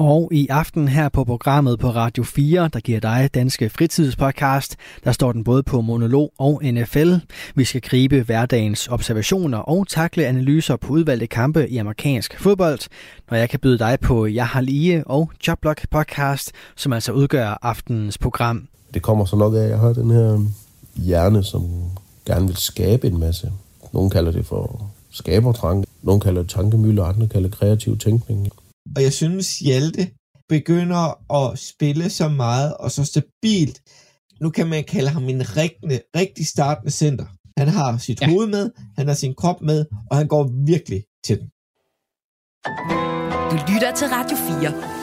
Og i aften her på programmet på Radio 4, der giver dig Danske Fritidspodcast, der står den både på monolog og NFL. Vi skal gribe hverdagens observationer og takle analyser på udvalgte kampe i amerikansk fodbold, når jeg kan byde dig på Jeg har lige og Jobblock podcast, som altså udgør aftenens program. Det kommer så nok af, at jeg har den her hjerne, som gerne vil skabe en masse. Nogle kalder det for skabertrang, nogle kalder det tankemølle, andre kalder det kreativ tænkning. Og jeg synes, Hjalte begynder at spille så meget og så stabilt. Nu kan man kalde ham en rigtig, rigtig startende center. Han har sit ja. hoved med, han har sin krop med, og han går virkelig til den. Du lytter til Radio 4.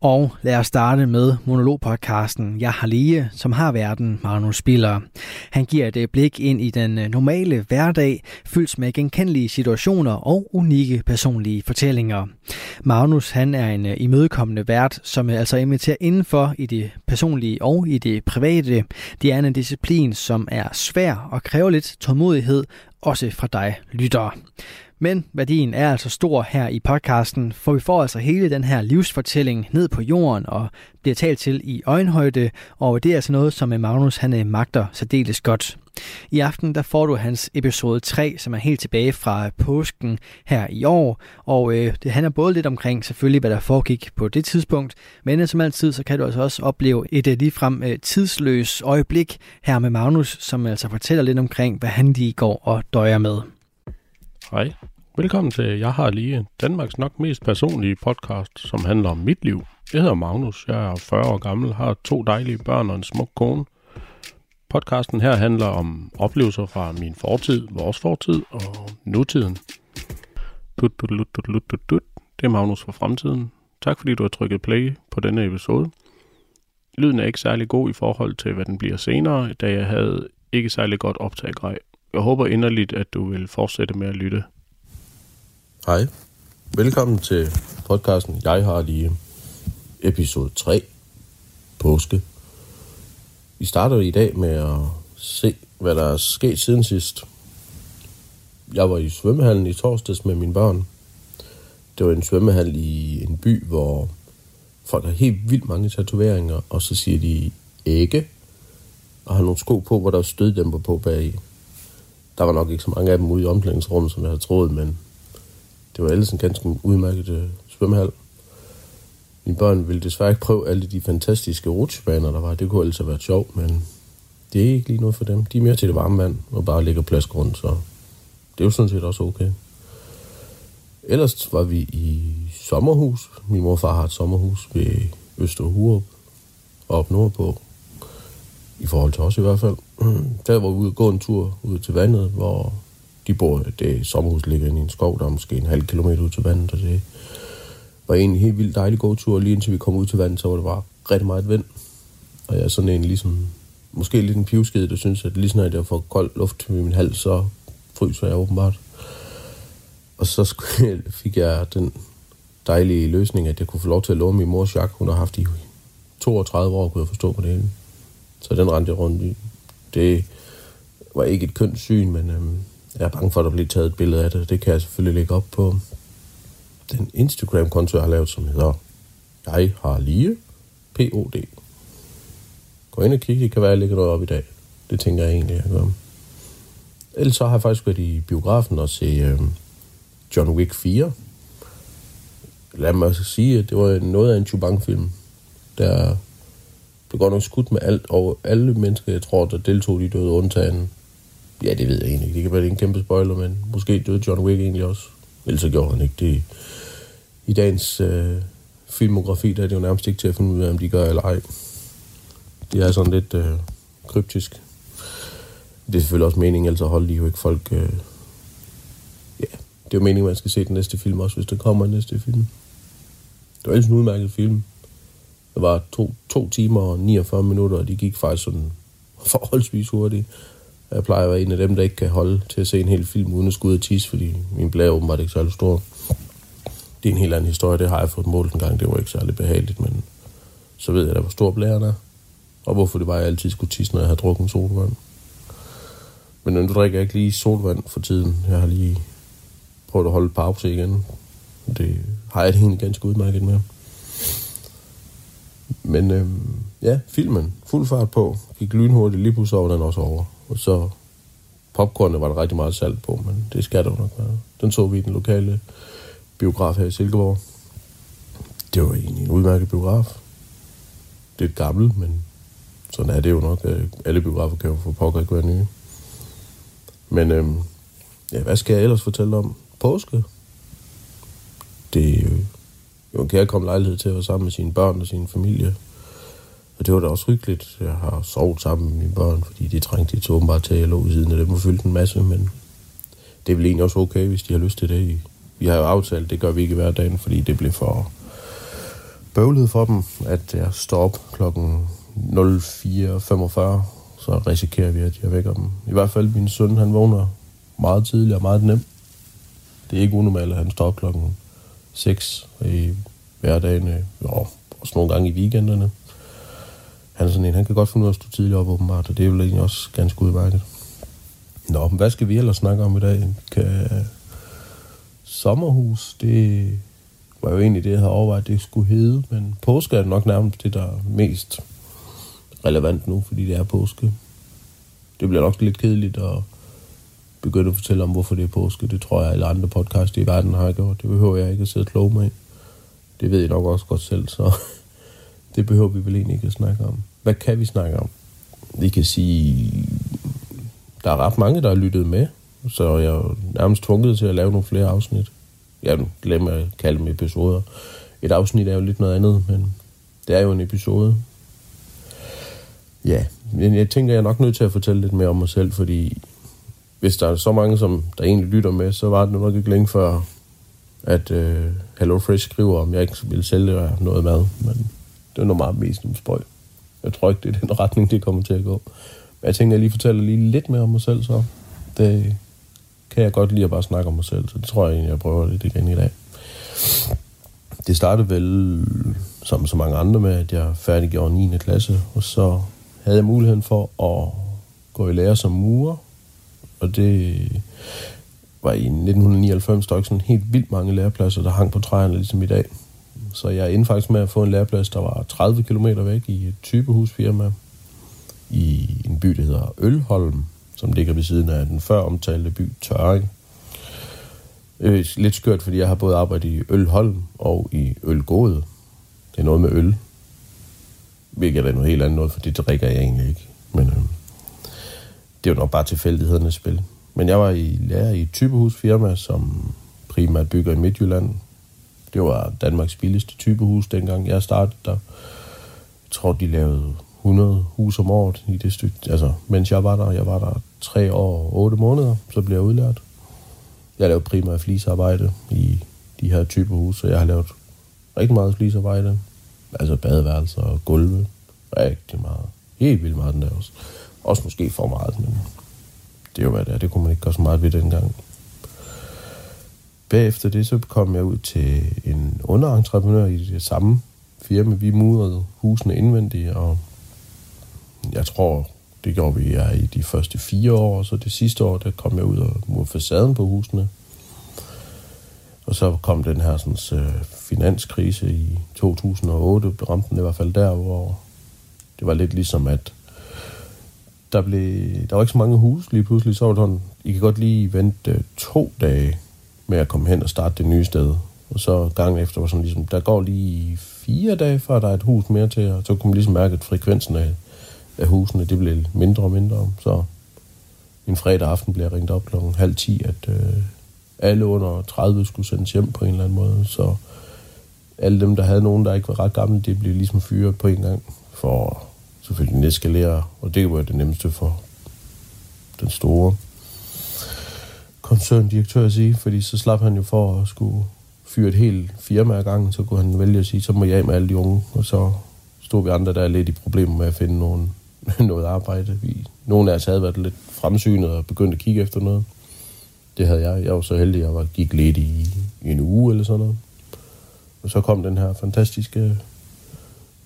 Og lad os starte med monologpodcasten Jeg har lige, som har verden Magnus Spiller. Han giver et øh, blik ind i den øh, normale hverdag, fyldt med genkendelige situationer og unikke personlige fortællinger. Magnus han er en øh, imødekommende vært, som altså inviterer indenfor i det personlige og i det private. Det er en disciplin, som er svær og kræver lidt tålmodighed, også fra dig, lytter. Men værdien er altså stor her i podcasten, for vi får altså hele den her livsfortælling ned på jorden og bliver talt til i øjenhøjde, og det er altså noget, som Magnus han øh, magter særdeles godt. I aften der får du hans episode 3, som er helt tilbage fra påsken her i år, og øh, det handler både lidt omkring selvfølgelig, hvad der foregik på det tidspunkt, men som altid, så kan du altså også opleve et øh, ligefrem øh, tidsløst øjeblik her med Magnus, som altså fortæller lidt omkring, hvad han lige går og døjer med. Hej. Velkommen til Jeg har lige Danmarks nok mest personlige podcast, som handler om mit liv. Jeg hedder Magnus, jeg er 40 år gammel, har to dejlige børn og en smuk kone. Podcasten her handler om oplevelser fra min fortid, vores fortid og nutiden. Dut, dut, dut, dut, dut, dut, dut. Det er Magnus fra fremtiden. Tak fordi du har trykket play på denne episode. Lyden er ikke særlig god i forhold til, hvad den bliver senere, da jeg havde ikke særlig godt optagegrej jeg håber inderligt, at du vil fortsætte med at lytte. Hej. Velkommen til podcasten Jeg har lige episode 3. Påske. Vi starter i dag med at se, hvad der er sket siden sidst. Jeg var i svømmehallen i torsdags med mine børn. Det var en svømmehal i en by, hvor folk har helt vildt mange tatoveringer, og så siger de ikke, og har nogle sko på, hvor der er støddæmper på bag der var nok ikke så mange af dem ude i omklædningsrummet, som jeg havde troet, men det var ellers en ganske udmærket øh, svømmehal. Mine børn ville desværre ikke prøve alle de fantastiske rutsjebaner, der var. Det kunne ellers have været sjovt, men det er ikke lige noget for dem. De er mere til det varme vand og bare ligger plads rundt, så det er jo sådan set også okay. Ellers var vi i sommerhus. Min mor og far har et sommerhus ved Østerhurup og op nordpå i forhold til os i hvert fald. Der var vi ude og gå en tur ud til vandet, hvor de bor, det sommerhus ligger inde i en skov, der er måske en halv kilometer ud til vandet, og det var en helt vildt dejlig god tur. Lige indtil vi kom ud til vandet, så var det bare rigtig meget vind. Og jeg er sådan en ligesom, måske lidt en pivskede, der synes, at lige snart jeg får kold luft i min hals, så fryser jeg åbenbart. Og så fik jeg den dejlige løsning, at jeg kunne få lov til at låne min mors jakke. Hun har haft i 32 år, kunne jeg forstå på det hele. Så den rendte jeg rundt i. Det var ikke et kønt syn, men øhm, jeg er bange for, at der bliver taget et billede af det. Det kan jeg selvfølgelig lægge op på den Instagram-konto, jeg har lavet, som hedder Jeg har lige POD. Gå ind og kig, det kan være, at jeg lægger noget op i dag. Det tænker jeg egentlig, jeg gør. Ellers så har jeg faktisk været i biografen og se øhm, John Wick 4. Lad mig sige, at det var noget af en Chubang-film. Der blev godt nok skudt med alt, og alle mennesker, jeg tror, der deltog, de døde undtagen. Ja, det ved jeg egentlig ikke. Det kan være en kæmpe spoiler, men måske døde John Wick egentlig også. Ellers så gjorde han ikke det. I dagens øh, filmografi, der er det jo nærmest ikke til at finde ud af, om de gør eller ej. Det er sådan lidt øh, kryptisk. Det er selvfølgelig også meningen, altså holder de jo ikke folk... Øh, ja, det er jo meningen, man skal se den næste film også, hvis der kommer en næste film. Det var ellers en udmærket film. Det var to, to timer og 49 minutter, og de gik faktisk sådan forholdsvis hurtigt. Jeg plejer at være en af dem, der ikke kan holde til at se en hel film uden at skulle ud og tisse, fordi min blære åbenbart ikke så stor. Det er en helt anden historie. Det har jeg fået målt en gang. Det var ikke særlig behageligt, men så ved jeg da, hvor stor blæren er. Og hvorfor det var, jeg altid skulle tisse, når jeg har drukket solvand. Men nu drikker jeg ikke lige solvand for tiden. Jeg har lige prøvet at holde pause igen. Det har jeg det egentlig ganske udmærket med. Men øhm, ja, filmen, fuld fart på, gik lynhurtigt, lige pludselig over den også over. Og så popcornet var der rigtig meget salt på, men det skal der nok være. Den så vi i den lokale biograf her i Silkeborg. Det var egentlig en udmærket biograf. Det er et gammelt, men sådan er det jo nok. Øh, alle biografer kan jo få pokker ikke være nye. Men øhm, ja, hvad skal jeg ellers fortælle om? Påske? Det er jo, en kærkommen lejlighed til at være sammen med sine børn og sin familie. Og det var da også hyggeligt. Jeg har sovet sammen med mine børn, fordi de trængte til åbenbart til at lå ved siden af dem og fyldte en masse, men det er vel egentlig også okay, hvis de har lyst til det. Vi har jo aftalt, det gør vi ikke hver dag, fordi det bliver for bøvlet for dem, at jeg står op klokken 04.45, så risikerer vi, at jeg vækker dem. I hvert fald min søn, han vågner meget tidligt og meget nemt. Det er ikke unormalt, at han står op klokken seks i hverdagen, øh, og også nogle gange i weekenderne. Han er sådan en, han kan godt finde ud af at stå tidligt op åbenbart, og det er jo egentlig også ganske udmærket. Nå, men hvad skal vi ellers snakke om i dag? Kan... Sommerhus, det var jo egentlig det, jeg havde overvejet, det skulle hedde, men påske er nok nærmest det, der er mest relevant nu, fordi det er påske. Det bliver nok lidt kedeligt at begynde at fortælle om, hvorfor det er påske. Det tror jeg, alle andre podcast i verden har gjort. Det behøver jeg ikke at sidde og mig Det ved jeg nok også godt selv, så det behøver vi vel egentlig ikke at snakke om. Hvad kan vi snakke om? Vi kan sige, der er ret mange, der har lyttet med, så jeg er nærmest tvunget til at lave nogle flere afsnit. Jeg glemmer at kalde dem episoder. Et afsnit er jo lidt noget andet, men det er jo en episode. Ja, men jeg tænker, jeg er nok nødt til at fortælle lidt mere om mig selv, fordi hvis der er så mange, som der egentlig lytter med, så var det nok ikke længe før, at øh, Hello Fresh skriver, om jeg ikke ville sælge noget mad, men det er nok meget mest om spøj. Jeg tror ikke, det er den retning, det kommer til at gå. Men jeg tænker, jeg lige fortæller lige lidt mere om mig selv, så det kan jeg godt lide at bare snakke om mig selv, så det tror jeg egentlig, jeg prøver lidt igen i dag. Det startede vel, som så mange andre med, at jeg færdiggjorde 9. klasse, og så havde jeg muligheden for at gå i lære som murer, og det var i 1999, der var ikke sådan helt vildt mange lærepladser, der hang på træerne ligesom i dag. Så jeg endte faktisk med at få en læreplads, der var 30 km væk i et typehusfirma i en by, der hedder Ølholm, som ligger ved siden af den før omtalte by Tøring. Øh, lidt skørt, fordi jeg har både arbejdet i Ølholm og i Ølgåde. Det er noget med øl. Hvilket er noget helt andet noget, for det drikker jeg egentlig ikke. Men øh, det var nok bare tilfældighedernes spil. Men jeg var i lærer i et typehusfirma, som primært bygger i Midtjylland. Det var Danmarks billigste typehus, dengang jeg startede der. Jeg tror, de lavede 100 hus om året i det stykke. Altså, mens jeg var der, jeg var der tre år og otte måneder, så blev jeg udlært. Jeg lavede primært flisarbejde i de her typehuse, hus, så jeg har lavet rigtig meget flisarbejde. Altså badeværelser og gulve. Rigtig meget. Helt vildt meget den der også. Også måske for meget, men det er jo hvad det er. Det kunne man ikke gøre så meget ved dengang. Bagefter det, så kom jeg ud til en underentreprenør i det samme firma. Vi mudrede husene indvendigt, og jeg tror, det gjorde vi ja, i de første fire år, så det sidste år, der kom jeg ud og murede facaden på husene. Og så kom den her sådan, finanskrise i 2008, ramte den i hvert fald der, hvor det var lidt ligesom, at der, blev, der var ikke så mange hus lige pludselig, så var det I kan godt lige vente øh, to dage med at komme hen og starte det nye sted. Og så gangen efter var sådan ligesom, der går lige fire dage, før der er et hus mere til, og så kunne man ligesom mærke, at frekvensen af af husene, det blev mindre og mindre. Så en fredag aften blev jeg ringet op klokken halv ti, at øh, alle under 30 skulle sendes hjem på en eller anden måde. Så alle dem, der havde nogen, der ikke var ret gamle, det blev ligesom fyret på en gang for selvfølgelig nedskalere, og det var det nemmeste for den store koncerndirektør at sige, fordi så slap han jo for at skulle fyre et helt firma ad gangen, så kunne han vælge at sige, så må jeg med alle de unge, og så stod vi andre der lidt i problemer med at finde nogen noget arbejde. Vi, nogle af os havde været lidt fremsynet og begyndt at kigge efter noget. Det havde jeg. Jeg var så heldig, at jeg var, gik lidt i, i en uge eller sådan noget. Og så kom den her fantastiske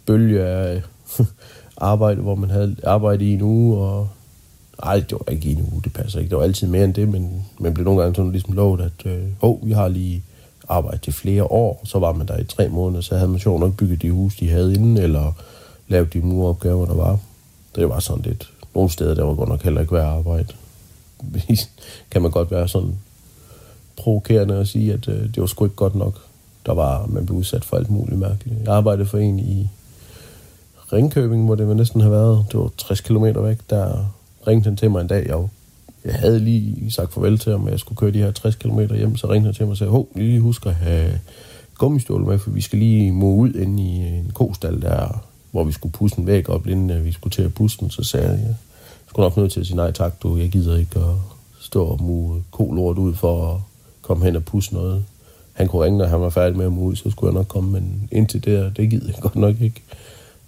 bølge af arbejde, hvor man havde arbejde i en uge, og ej, det var ikke en uge, det passer ikke. Det var altid mere end det, men man blev nogle gange sådan ligesom lovet, at øh, oh, vi har lige arbejde til flere år. Så var man der i tre måneder, så havde man sjovt nok bygget de hus, de havde inden, eller lavet de muropgaver, der var. Det var sådan lidt... Nogle steder, der var godt nok heller ikke værd arbejde. kan man godt være sådan provokerende at sige, at øh, det var sgu ikke godt nok. Der var, man blev udsat for alt muligt mærkeligt. Jeg arbejdede for en i Ringkøbing, hvor det var næsten have været. Det var 60 km væk. Der ringte han til mig en dag. Jeg, jeg havde lige sagt farvel til ham, at jeg skulle køre de her 60 km hjem. Så ringte han til mig og sagde, hov, lige husk at have gummistål med, for vi skal lige må ud ind i en kostal der, hvor vi skulle pusse en væg op, inden øh, vi skulle til at pusse den. Så sagde jeg, jeg skulle nok nødt til at sige, nej tak, du, jeg gider ikke at stå og mue kolort ud for at komme hen og pusse noget. Han kunne ringe, når han var færdig med at mue ud, så skulle jeg nok komme, men indtil det, det gider jeg godt nok ikke.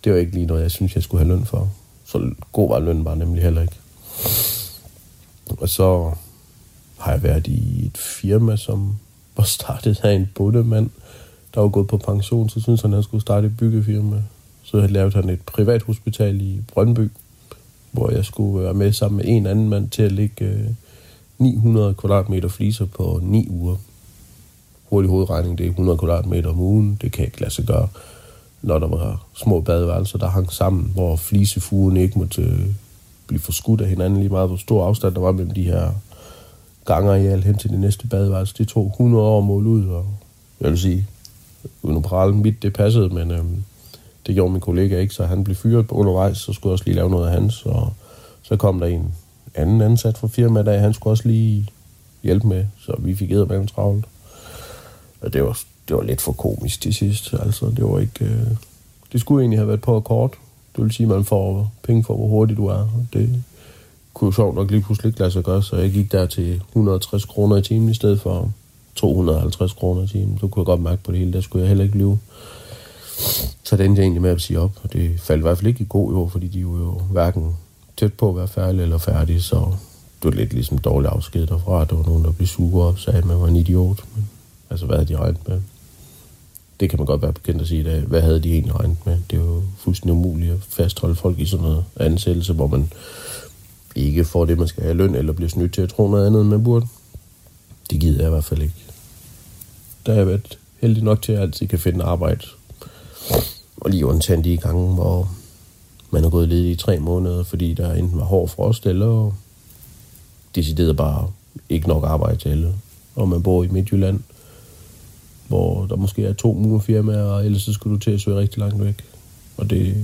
Det var ikke lige noget, jeg synes, jeg skulle have løn for. Så god var løn bare nemlig heller ikke. Og så har jeg været i et firma, som var startet af en bundemand, der var gået på pension, så synes han, at han skulle starte et byggefirma. Så lavede han et privat hospital i Brøndby, hvor jeg skulle være med sammen med en anden mand til at lægge øh, 900 kvadratmeter fliser på 9 uger. Hurtig hovedregning, det er 100 kvadratmeter om ugen. Det kan jeg ikke lade sig gøre, når der var små badeværelser, der hang sammen, hvor flisefugen ikke måtte øh, blive forskudt af hinanden lige meget, hvor stor afstand der var mellem de her gangareal hen til det næste badeværelse. Det tog 100 år at måle ud, og jeg vil sige, uden at prale mit, det passede, men øhm, det gjorde min kollega ikke, så han blev fyret på undervejs, så skulle jeg også lige lave noget af hans, og så kom der en anden ansat fra firmaet, der han skulle også lige hjælpe med, så vi fik æder med travlt. Og det var, det var lidt for komisk til sidst, altså det var ikke... Øh, det skulle egentlig have været på kort, det vil sige, at man får penge for, hvor hurtigt du er. Det kunne jo sjovt nok lige pludselig ikke lade sig gøre, så jeg gik der til 160 kroner i timen i stedet for 250 kroner i timen. Så kunne jeg godt mærke på det hele, der skulle jeg heller ikke lyve. Så det endte jeg egentlig med at sige op, og det faldt i hvert fald ikke i god jord, fordi de var jo hverken tæt på at være færdige eller færdige, så det var lidt ligesom dårlig afsked derfra. Der var nogen, der blev sure og sagde, at man var en idiot. Men, altså, hvad havde de regnet med? Det kan man godt være bekendt at sige, at hvad havde de egentlig regnet med? Det er jo fuldstændig umuligt at fastholde folk i sådan noget ansættelse, hvor man ikke får det, man skal have løn, eller bliver snydt til at tro noget andet, end man burde. Det gider jeg i hvert fald ikke. Der har jeg været heldig nok til, at jeg altid kan finde arbejde. Og lige undtagen de gange, hvor man er gået ledig i tre måneder, fordi der enten var hård frost, eller decideret bare ikke nok arbejde til alle. Og man bor i Midtjylland, hvor der måske er to murfirmaer, og ellers så skulle du til at søge rigtig langt væk. Og det,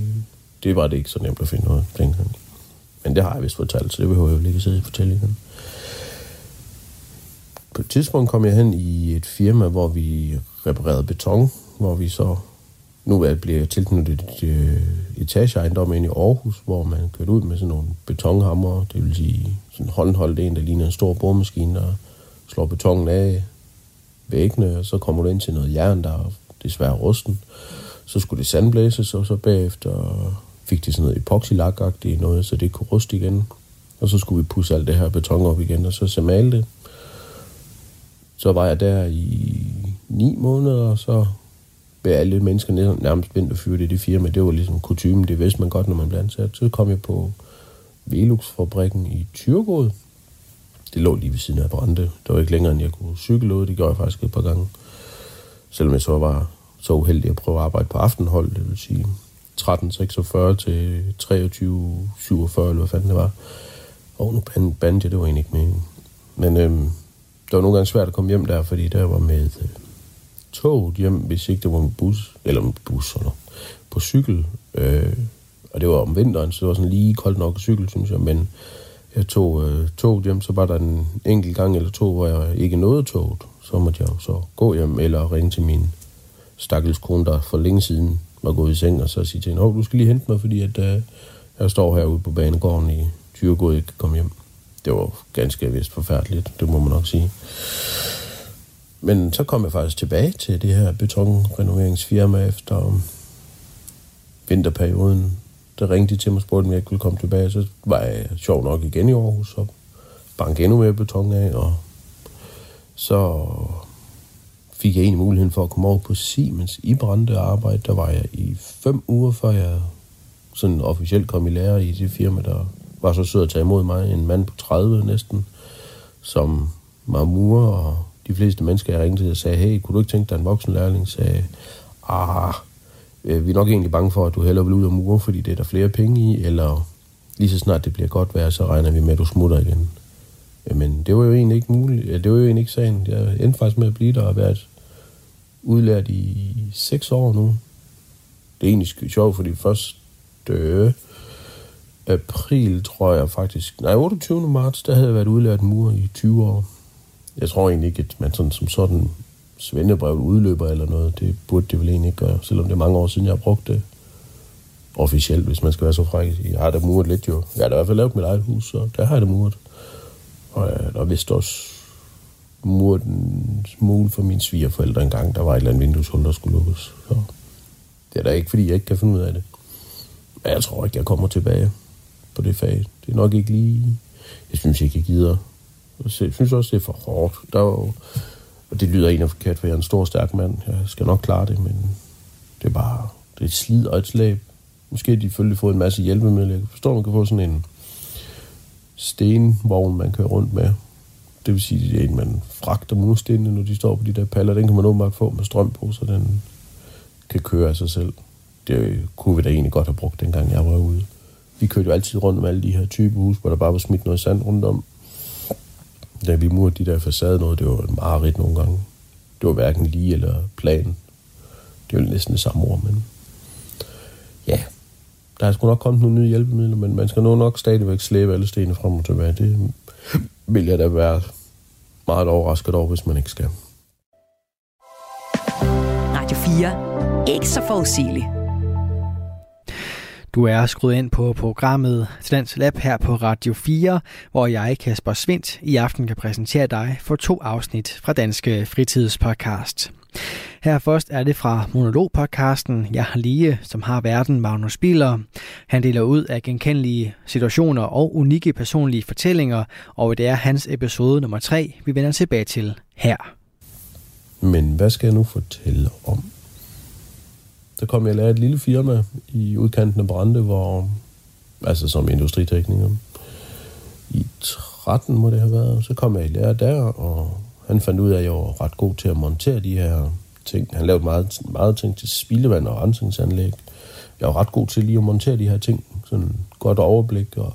det var det ikke så nemt at finde noget dengang. Men det har jeg vist fortalt, så det behøver jeg jo ikke sidde og fortælle igen. På et tidspunkt kom jeg hen i et firma, hvor vi reparerede beton, hvor vi så nu er bliver tilknyttet et øh, etageejendom ind i Aarhus, hvor man kørte ud med sådan nogle betonhammer, det vil sige sådan håndholdt en, der ligner en stor boremaskine, der slår betongen af, væggene, og så kommer du ind til noget jern, der er desværre rusten. Så skulle det sandblæses, og så bagefter fik det sådan noget epoxylak noget, så det kunne ruste igen. Og så skulle vi pusse alt det her beton op igen, og så semale det. Så var jeg der i ni måneder, og så blev alle mennesker nærmest vinterfyret i det firma. Det var ligesom kutumen, det vidste man godt, når man blev ansat. Så kom jeg på Velux-fabrikken i Tyrgod, det lå lige ved siden af Brande. Det var ikke længere, end jeg kunne cykle ud. Det gjorde jeg faktisk et par gange. Selvom jeg så var så uheldig at prøve at arbejde på aftenhold, det vil sige 13.46 til 23.47, eller hvad fanden det var. Og nu bandte jeg, det var egentlig ikke meningen. Men øhm, det var nogle gange svært at komme hjem der, fordi der var med øh, tog hjem, hvis ikke det var med bus, eller med bus, eller på cykel. Øh, og det var om vinteren, så det var sådan lige koldt nok at cykle, synes jeg, men jeg tog øh, toget hjem, så var der en enkelt gang eller to, hvor jeg ikke nåede toget. Så måtte jeg så gå hjem eller ringe til min stakkels kone, der for længe siden var gået i seng, og så sige til hende, du skal lige hente mig, fordi at, øh, jeg står herude på banegården i Tyregod, ikke kan komme hjem. Det var ganske vist forfærdeligt, det må man nok sige. Men så kom jeg faktisk tilbage til det her betonrenoveringsfirma efter um, vinterperioden der ringte de til mig og spurgte, om jeg kunne komme tilbage. Så var jeg sjov nok igen i Aarhus og bankede endnu mere beton af. Og så fik jeg egentlig muligheden for at komme over på Siemens i Brande arbejde. Der var jeg i fem uger, før jeg sådan officielt kom i lære i det firma, der var så sød at tage imod mig. En mand på 30 næsten, som var murer, og de fleste mennesker, jeg ringte til, sagde, hey, kunne du ikke tænke dig en voksenlærling? Sagde, ah, øh, vi er nok egentlig bange for, at du hellere vil ud og mure, fordi det er der flere penge i, eller lige så snart det bliver godt vejr, så regner vi med, at du smutter igen. Øh, men det var jo egentlig ikke muligt. Øh, det var jo egentlig ikke sagen. Jeg endte faktisk med at blive der og været udlært i seks år nu. Det er egentlig sjovt, fordi første øh, april, tror jeg faktisk, nej, 28. marts, der havde jeg været udlært mur i 20 år. Jeg tror egentlig ikke, at man sådan, som sådan svendebrev udløber eller noget. Det burde det vel egentlig ikke gøre, selvom det er mange år siden, jeg har brugt det officielt, hvis man skal være så fræk. Jeg har da muret lidt jo. Jeg har da i hvert fald lavet mit eget hus, så der har jeg det muret. Og jeg har vist også muret en smule for mine svigerforældre en gang. Der var et eller andet vindueshul, der skulle lukkes. Så det er da ikke, fordi jeg ikke kan finde ud af det. Men jeg tror ikke, jeg kommer tilbage på det fag. Det er nok ikke lige... Jeg synes ikke, jeg gider. Jeg synes også, det er for hårdt. Der er jo... Og det lyder egentlig forkert, for jeg er en stor, stærk mand. Jeg skal nok klare det, men det er bare... Det er et slid og et slæb. Måske de selvfølgelig fået en masse hjælpemidler. Jeg forstår, man kan få sådan en stenvogn, man kører rundt med. Det vil sige, det er en, man fragter murstenene, når de står på de der paller. Den kan man åbenbart få med strøm på, så den kan køre af sig selv. Det kunne vi da egentlig godt have brugt, dengang jeg var ude. Vi kørte jo altid rundt om alle de her type hus, hvor der bare var smidt noget sand rundt om. Da vi murede de der facade noget, det var en rigt nogle gange. Det var hverken lige eller plan. Det var næsten det samme ord, men ja, der er sgu nok kommet nogle nye hjælpemidler, men man skal nu nok stadigvæk slæbe alle stenene frem og tilbage. Det vil jeg da være meget overrasket over, hvis man ikke skal. Radio 4. Ikke så forudsigeligt. Du er skruet ind på programmet Talents Lab her på Radio 4, hvor jeg, Kasper Svindt, i aften kan præsentere dig for to afsnit fra Danske Fritidspodcast. Her først er det fra monologpodcasten Jeg har lige, som har verden Magnus Biller. Han deler ud af genkendelige situationer og unikke personlige fortællinger, og det er hans episode nummer 3, vi vender tilbage til her. Men hvad skal jeg nu fortælle om? Der kom jeg at et lille firma i udkanten af Brande, hvor, altså som industritekniker. I 13 må det have været. Så kom jeg i lære der, og han fandt ud af, at jeg var ret god til at montere de her ting. Han lavede meget, meget ting til spildevand og rensningsanlæg. Jeg var ret god til lige at montere de her ting. Sådan godt overblik, og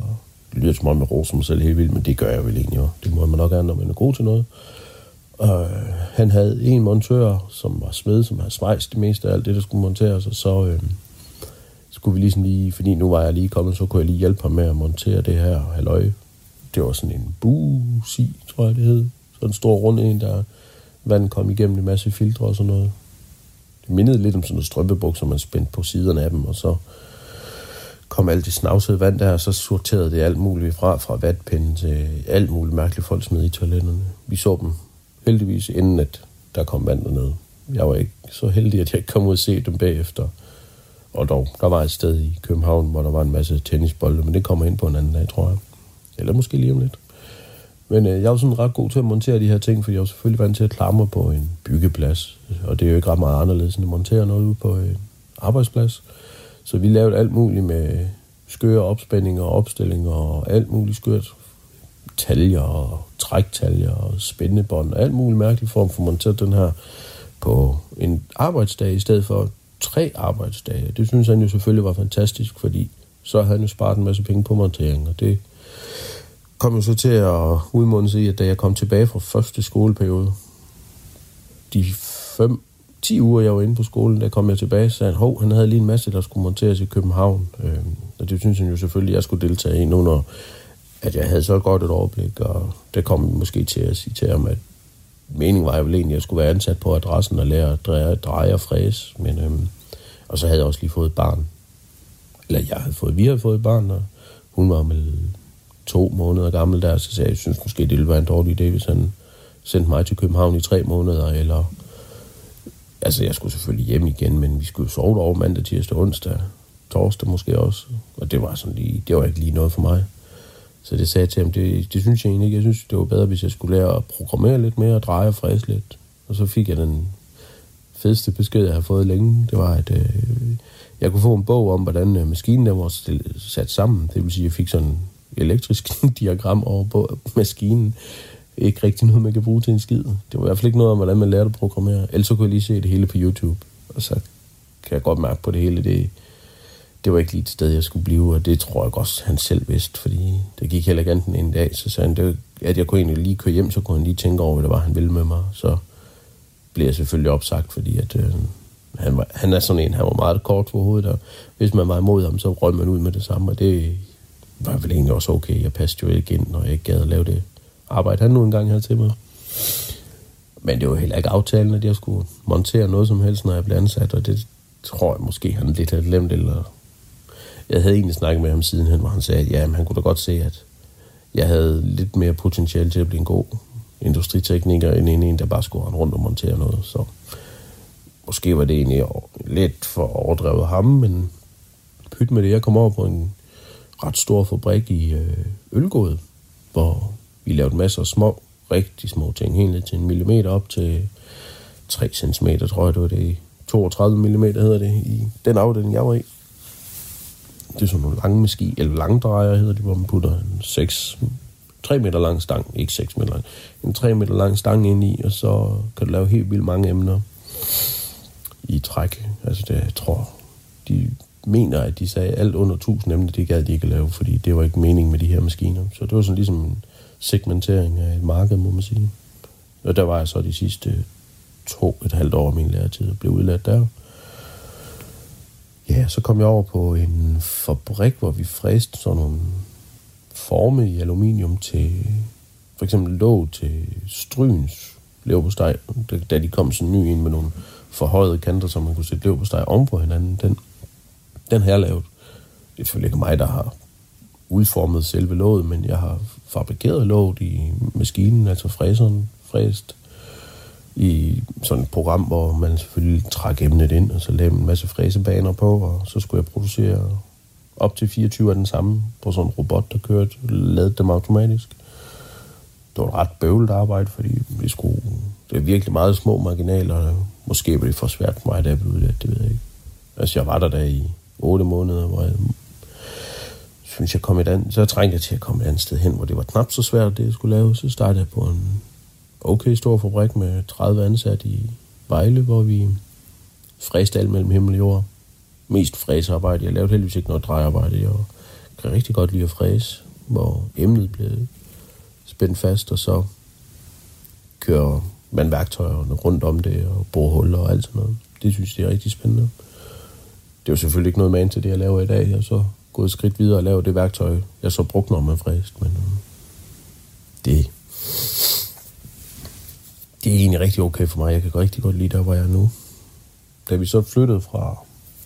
det lyder som om, jeg roser mig selv helt vildt, men det gør jeg vel egentlig jo. Det må man nok gerne, når man er god til noget. Og øh, han havde en montør, som var smed, som havde svejst det meste af alt det, der skulle monteres, og så øh, skulle vi ligesom lige, fordi nu var jeg lige kommet, så kunne jeg lige hjælpe ham med at montere det her halløj. Det var sådan en busi, tror jeg det hed. Sådan en stor rund en, der vand kom igennem en masse filtre og sådan noget. Det mindede lidt om sådan noget strømpebuk, som man spændte på siderne af dem, og så kom alt det snavsede vand der, og så sorterede det alt muligt fra, fra vatpinden til alt muligt mærkeligt folk smed i toiletterne. Vi så dem heldigvis, inden at der kom vand ned. Jeg var ikke så heldig, at jeg ikke kom ud og se dem bagefter. Og dog, der var et sted i København, hvor der var en masse tennisbolde, men det kommer ind på en anden dag, tror jeg. Eller måske lige om lidt. Men øh, jeg var sådan ret god til at montere de her ting, for jeg var selvfølgelig vant til at klare mig på en byggeplads. Og det er jo ikke ret meget anderledes end at montere noget ude på en arbejdsplads. Så vi lavede alt muligt med skøre opspændinger og opstillinger og alt muligt skørt. Taljer og træktaljer og spændebånd og alt muligt mærkeligt form for monteret den her på en arbejdsdag i stedet for tre arbejdsdage. Det synes han jo selvfølgelig var fantastisk, fordi så havde han jo sparet en masse penge på montering, og det kom jo så til at udmunde sig i, at da jeg kom tilbage fra første skoleperiode, de fem, 10 uger, jeg var inde på skolen, der kom jeg tilbage, så han, hov, han havde lige en masse, der skulle monteres i København. Øh, og det synes han jo selvfølgelig, at jeg skulle deltage i nu, når at jeg havde så godt et overblik, og det kom måske til at sige til ham, at meningen var jeg vel egentlig, at jeg skulle være ansat på adressen og lære at dreje, dreje og fræse. Men, øhm, og så havde jeg også lige fået et barn. Eller jeg havde fået, vi havde fået et barn, og hun var med to måneder gammel der, så sagde jeg, jeg synes måske, det ville være en dårlig idé, hvis han sendte mig til København i tre måneder, eller... Altså, jeg skulle selvfølgelig hjem igen, men vi skulle sove over mandag, tirsdag, onsdag, torsdag måske også. Og det var sådan lige, det var ikke lige noget for mig. Så det sagde jeg til ham, det, det synes jeg egentlig ikke. Jeg synes, det var bedre, hvis jeg skulle lære at programmere lidt mere og dreje og fræse lidt. Og så fik jeg den fedeste besked, jeg har fået længe. Det var, at øh, jeg kunne få en bog om, hvordan øh, maskinen der var sat sammen. Det vil sige, at jeg fik sådan en elektrisk diagram over på maskinen. Ikke rigtig noget, man kan bruge til en skid. Det var i hvert fald ikke noget om, hvordan man lærte at programmere. Ellers så kunne jeg lige se det hele på YouTube. Og så kan jeg godt mærke på det hele, det, det var ikke lige et sted, jeg skulle blive, og det tror jeg også, han selv vidste, fordi det gik heller ikke enten en dag, så sagde han, det, at jeg kunne egentlig lige køre hjem, så kunne han lige tænke over, hvad det var, han ville med mig. Så blev jeg selvfølgelig opsagt, fordi at, øh, han, var, han er sådan en, han var meget kort for hovedet, og hvis man var imod ham, så røg man ud med det samme, og det var vel egentlig også okay. Jeg passede jo ikke ind, når jeg ikke gad at lave det arbejde, han nu engang havde til mig. Men det var heller ikke aftalen, at jeg skulle montere noget som helst, når jeg blev ansat, og det tror jeg måske, han lidt havde glemt, eller jeg havde egentlig snakket med ham sidenhen, hvor han sagde, at ja, han kunne da godt se, at jeg havde lidt mere potentiale til at blive en god industritekniker, end en, der bare skulle rundt og montere noget. Så måske var det egentlig lidt for overdrevet ham, men pyt med det. Jeg kom over på en ret stor fabrik i øh, Ølgod, hvor vi lavede masser af små, rigtig små ting, helt ned til en millimeter op til 3 cm, tror jeg det var det. 32 mm hedder det i den afdeling, jeg var i. Det er sådan nogle lange maski, eller langdrejer hedder det, hvor man putter en 6, 3 meter lang stang, ikke 6 meter lang, en 3 meter lang stang ind i, og så kan du lave helt vildt mange emner i træk. Altså det, jeg tror, de mener, at de sagde, at alt under 1000 emner, det gad de ikke at lave, fordi det var ikke mening med de her maskiner. Så det var sådan ligesom en segmentering af et marked, må man sige. Og der var jeg så de sidste to et halvt år af min læretid og blev udlært der. Ja, så kom jeg over på en fabrik, hvor vi fræste sådan nogle forme i aluminium til for eksempel låg til stryns leverpostej, da de kom sådan ny ind med nogle forhøjede kanter, så man kunne sætte leverpostej oven på hinanden. Den, den har jeg lavet. Det er selvfølgelig ikke mig, der har udformet selve låget, men jeg har fabrikeret låget i maskinen, altså fræseren, fræst i sådan et program, hvor man selvfølgelig trak emnet ind, og så lavede en masse fræsebaner på, og så skulle jeg producere op til 24 af den samme på sådan en robot, der kørte, lavede dem automatisk. Det var et ret bøvlet arbejde, fordi vi skulle, det er virkelig meget små marginaler. Måske var det for svært for mig, da jeg blev det, det ved jeg ikke. Altså, jeg var der der i 8 måneder, hvor jeg synes, jeg kom et andet, så trængte jeg til at komme et andet sted hen, hvor det var knap så svært, det jeg skulle lave. Så startede jeg på en okay stor fabrik med 30 ansatte i Vejle, hvor vi fræste alt mellem himmel og jord. Mest fræsearbejde. Jeg lavede heldigvis ikke noget drejearbejde. Jeg kan rigtig godt lide at fræse, hvor emnet blev spændt fast, og så kører man værktøjerne rundt om det, og bruger huller og alt sådan noget. Det synes jeg er rigtig spændende. Det er jo selvfølgelig ikke noget man til det, jeg laver i dag. Jeg så gået et skridt videre og lavet det værktøj, jeg så brugte, når man fræst, men øh, det det er egentlig rigtig okay for mig. Jeg kan rigtig godt lide der, hvor jeg er nu. Da vi så flyttede fra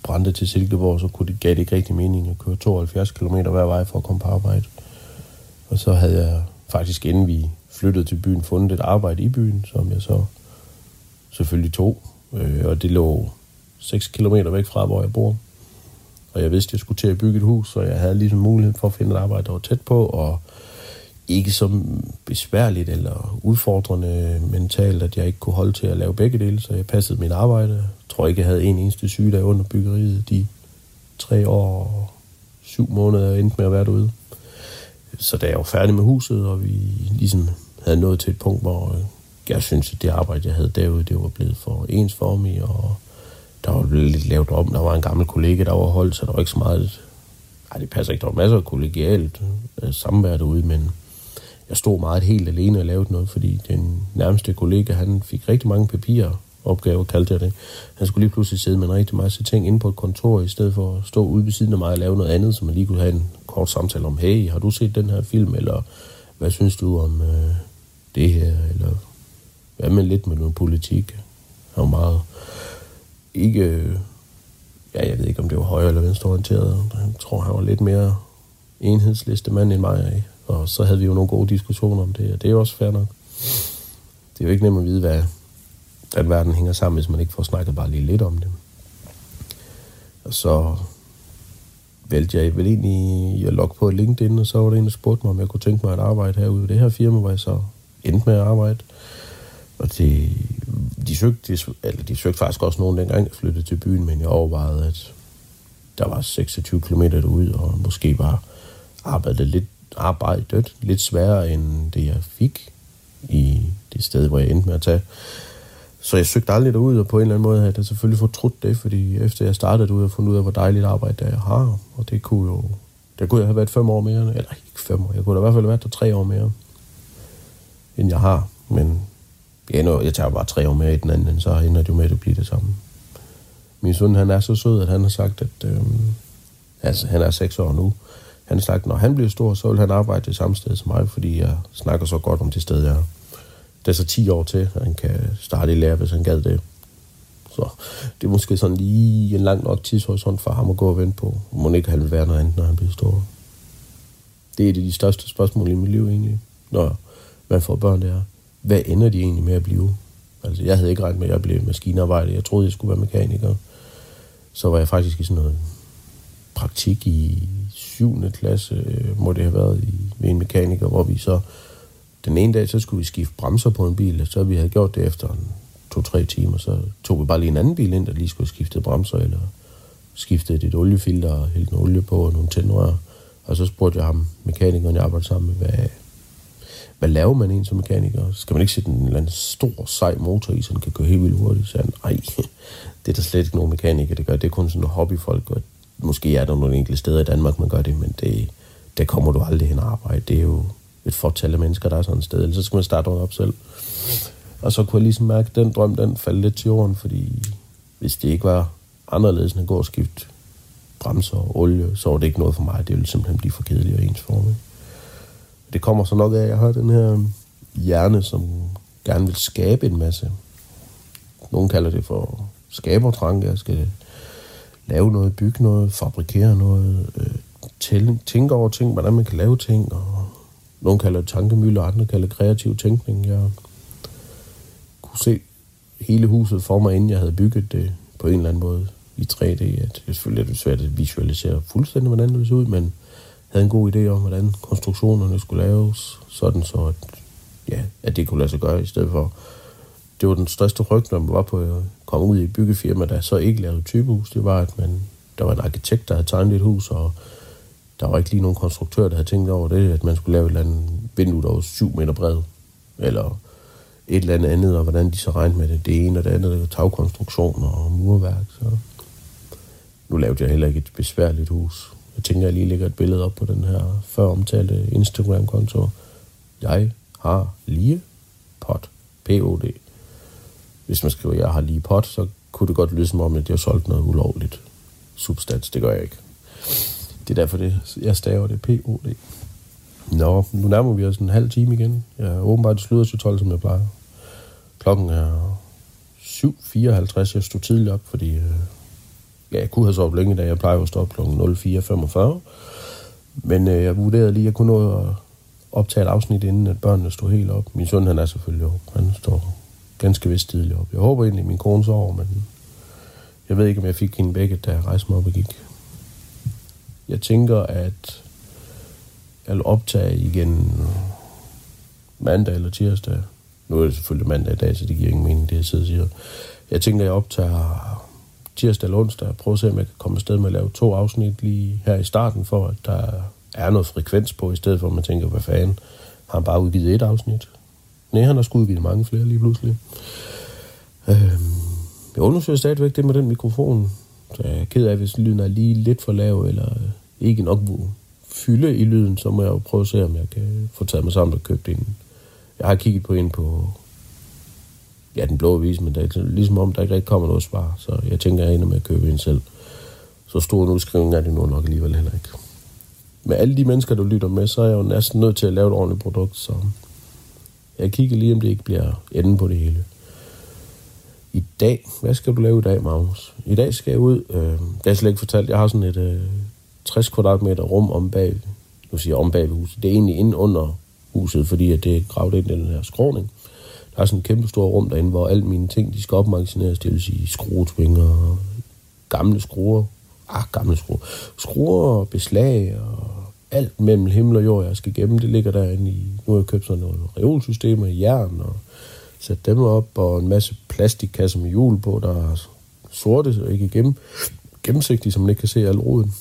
Brande til Silkeborg, så kunne det, gav det ikke rigtig mening at køre 72 km hver vej for at komme på arbejde. Og så havde jeg faktisk, inden vi flyttede til byen, fundet et arbejde i byen, som jeg så selvfølgelig tog. Øh, og det lå 6 km væk fra, hvor jeg bor. Og jeg vidste, at jeg skulle til at bygge et hus, så jeg havde ligesom mulighed for at finde et arbejde, der var tæt på, og ikke så besværligt eller udfordrende mentalt, at jeg ikke kunne holde til at lave begge dele, så jeg passede mit arbejde. Jeg tror ikke, jeg havde en eneste sygedag under byggeriet de tre år og syv måneder, jeg endte med at være derude. Så da jeg var færdig med huset, og vi ligesom havde nået til et punkt, hvor øh, jeg synes, at det arbejde, jeg havde derude, det var blevet for ensformigt, og der var blevet lidt lavet om. Der var en gammel kollega, der var holdt, så der var ikke så meget... Nej, det passer ikke. Der var masser af kollegialt øh, samvær derude, men jeg stod meget helt alene og lavede noget, fordi den nærmeste kollega, han fik rigtig mange papirer, opgaver kaldte jeg det. Han skulle lige pludselig sidde med en rigtig masse ting inde på et kontor, i stedet for at stå ude ved siden af mig og lave noget andet, så man lige kunne have en kort samtale om, hey, har du set den her film, eller hvad synes du om øh, det her, eller hvad med lidt med noget politik. Han var meget, ikke, øh, ja, jeg ved ikke, om det var højre eller venstreorienteret. Jeg tror, han var lidt mere enhedsliste mand end mig. Og så havde vi jo nogle gode diskussioner om det, og det er jo også fair nok. Det er jo ikke nemt at vide, hvad den verden hænger sammen, hvis man ikke får snakket bare lige lidt om det. Og så valgte jeg vel egentlig at logge på LinkedIn, og så var der en, der spurgte mig, om jeg kunne tænke mig at arbejde herude ved det her firma, hvor jeg så endte med at arbejde. Og det, de, søgte, de, eller de søgte faktisk også nogen dengang, jeg flyttede til byen, men jeg overvejede, at der var 26 km derude, og måske var arbejdet lidt arbejdet lidt sværere, end det jeg fik i det sted, hvor jeg endte med at tage. Så jeg søgte aldrig derud, og på en eller anden måde havde jeg selvfølgelig fortrudt det, fordi efter jeg startede ud og fundet ud af, hvor dejligt arbejde jeg har, og det kunne jo, Der kunne jeg have været fem år mere, eller ikke fem år, jeg kunne da i hvert fald have været der tre år mere, end jeg har, men jeg, ender, jeg tager bare tre år mere i den anden, så ender det jo med at bliver det samme. Min søn, han er så sød, at han har sagt, at øh, altså, han er seks år nu. Han sagt, at når han bliver stor, så vil han arbejde det samme sted som mig, fordi jeg snakker så godt om det sted, jeg er. Det er så 10 år til, at han kan starte i lære, hvis han gad det. Så det er måske sådan lige en lang nok tidshorisont for ham at gå og vente på. Må ikke han vil være noget andet, når han bliver stor. Det er et af de største spørgsmål i mit liv egentlig, når man får børn, det er, hvad ender de egentlig med at blive? Altså, jeg havde ikke regnet med, at jeg blev maskinarbejder. Jeg troede, jeg skulle være mekaniker. Så var jeg faktisk i sådan noget praktik i 7. klasse, øh, må det have været, i, ved en mekaniker, hvor vi så den ene dag, så skulle vi skifte bremser på en bil, og så vi havde gjort det efter to-tre timer, så tog vi bare lige en anden bil ind, der lige skulle skifte bremser, eller skiftede et oliefilter og hældte noget olie på og nogle tændrør. Og så spurgte jeg ham, mekanikeren, jeg arbejdede sammen med, hvad, hvad laver man en som mekaniker? Skal man ikke sætte en eller anden stor, sej motor i, så den kan køre helt vildt hurtigt? Så han, ej, det er der slet ikke nogen mekaniker, det gør. Det er kun sådan nogle hobbyfolk, og måske er der nogle enkelte steder i Danmark, man gør det, men det, der kommer du aldrig hen at arbejde. Det er jo et fortal af mennesker, der er sådan et sted, så skal man starte op selv. Og så kunne jeg ligesom mærke, at den drøm, den faldt lidt til jorden, fordi hvis det ikke var anderledes end at gå og skifte bremser og olie, så var det ikke noget for mig. Det ville simpelthen blive for kedeligt og ensformigt. Det kommer så nok af, at jeg har den her hjerne, som gerne vil skabe en masse. Nogle kalder det for skabertranke. Jeg skal lave noget, bygge noget, fabrikere noget, øh, tænke over ting, hvordan man kan lave ting, og nogle kalder det tankemølle, andre kalder det kreativ tænkning. Jeg kunne se hele huset for mig, inden jeg havde bygget det på en eller anden måde i 3D. At det er selvfølgelig svært at visualisere fuldstændig, hvordan det ville se ud, men havde en god idé om, hvordan konstruktionerne skulle laves, sådan så, at, ja, at det kunne lade sig gøre i stedet for. Det var den største ryg, når man var på øh, kom ud i et byggefirma, der så ikke lavede typehus. Det var, at man, der var en arkitekt, der havde tegnet et hus, og der var ikke lige nogen konstruktør, der havde tænkt over det, at man skulle lave et eller andet vindue, der var syv meter bred, eller et eller andet andet, og hvordan de så regnede med det. Det ene og det andet, det var tagkonstruktioner og murværk. Så. Nu lavede jeg heller ikke et besværligt hus. Jeg tænker, jeg lige lægger et billede op på den her før omtalte Instagram-konto. Jeg har lige pot. P-O-D. Hvis man skriver, jeg har lige pot, så kunne det godt lyde som om, at jeg har solgt noget ulovligt substans. Det gør jeg ikke. Det er derfor, det, jeg staver det P-O-D. Nå, nu nærmer vi os en halv time igen. Jeg er åbenbart slutter til 12, som jeg plejer. Klokken er 7.54. Jeg stod tidligt op, fordi øh, ja, jeg kunne have sovet længe, da jeg plejer at stå op kl. 04.45. Men øh, jeg vurderede lige, at jeg kunne nå at optage et afsnit, inden at børnene stod helt op. Min søn, han er selvfølgelig op. Han står ganske vist tidligt op. Jeg håber egentlig, at min kone sover, men jeg ved ikke, om jeg fik hende begge, da jeg rejste mig op og gik. Jeg tænker, at jeg vil optage igen mandag eller tirsdag. Nu er det selvfølgelig mandag i dag, så det giver ingen mening, det jeg sidder og siger. Jeg tænker, at jeg optager tirsdag eller onsdag Prøv at se, om jeg kan komme afsted med at lave to afsnit lige her i starten, for at der er noget frekvens på, i stedet for at man tænker, hvad fanden, har han bare udgivet et afsnit? Nej, han har sgu udgivet mange flere lige pludselig. Øh, jeg undersøger stadigvæk det med den mikrofon. Så jeg er ked af, hvis lyden er lige lidt for lav, eller øh, ikke nok fylde i lyden, så må jeg jo prøve at se, om jeg kan få taget mig sammen og købt en. Jeg har kigget på en på ja, den blå avis, men det er ligesom om, der ikke rigtig kommer noget svar, så jeg tænker, jeg ender med at købe en selv. Så stor en udskrivning er det nu nok alligevel heller ikke. Med alle de mennesker, der lytter med, så er jeg jo næsten nødt til at lave et ordentligt produkt, så jeg kigger lige, om det ikke bliver enden på det hele. I dag, hvad skal du lave i dag, Magnus? I dag skal jeg ud, øh, det har jeg slet ikke fortalt, jeg har sådan et øh, 60 kvadratmeter rum om bag, nu siger jeg om bag huset, det er egentlig inde under huset, fordi at det er gravet ind i den her skråning. Der er sådan et kæmpe stort rum derinde, hvor alle mine ting, de skal opmagasineres, det vil sige skruetvinger, gamle skruer, ah, gamle skruer, skruer, beslag og alt mellem himmel og jord, jeg skal gemme, det ligger derinde i, nu har jeg købt sådan noget reolsystemer i jern og Sat dem op, og en masse plastikkasser med hjul på, der er sorte, og ikke gennem, gennemsigtige, så man ikke kan se al roden.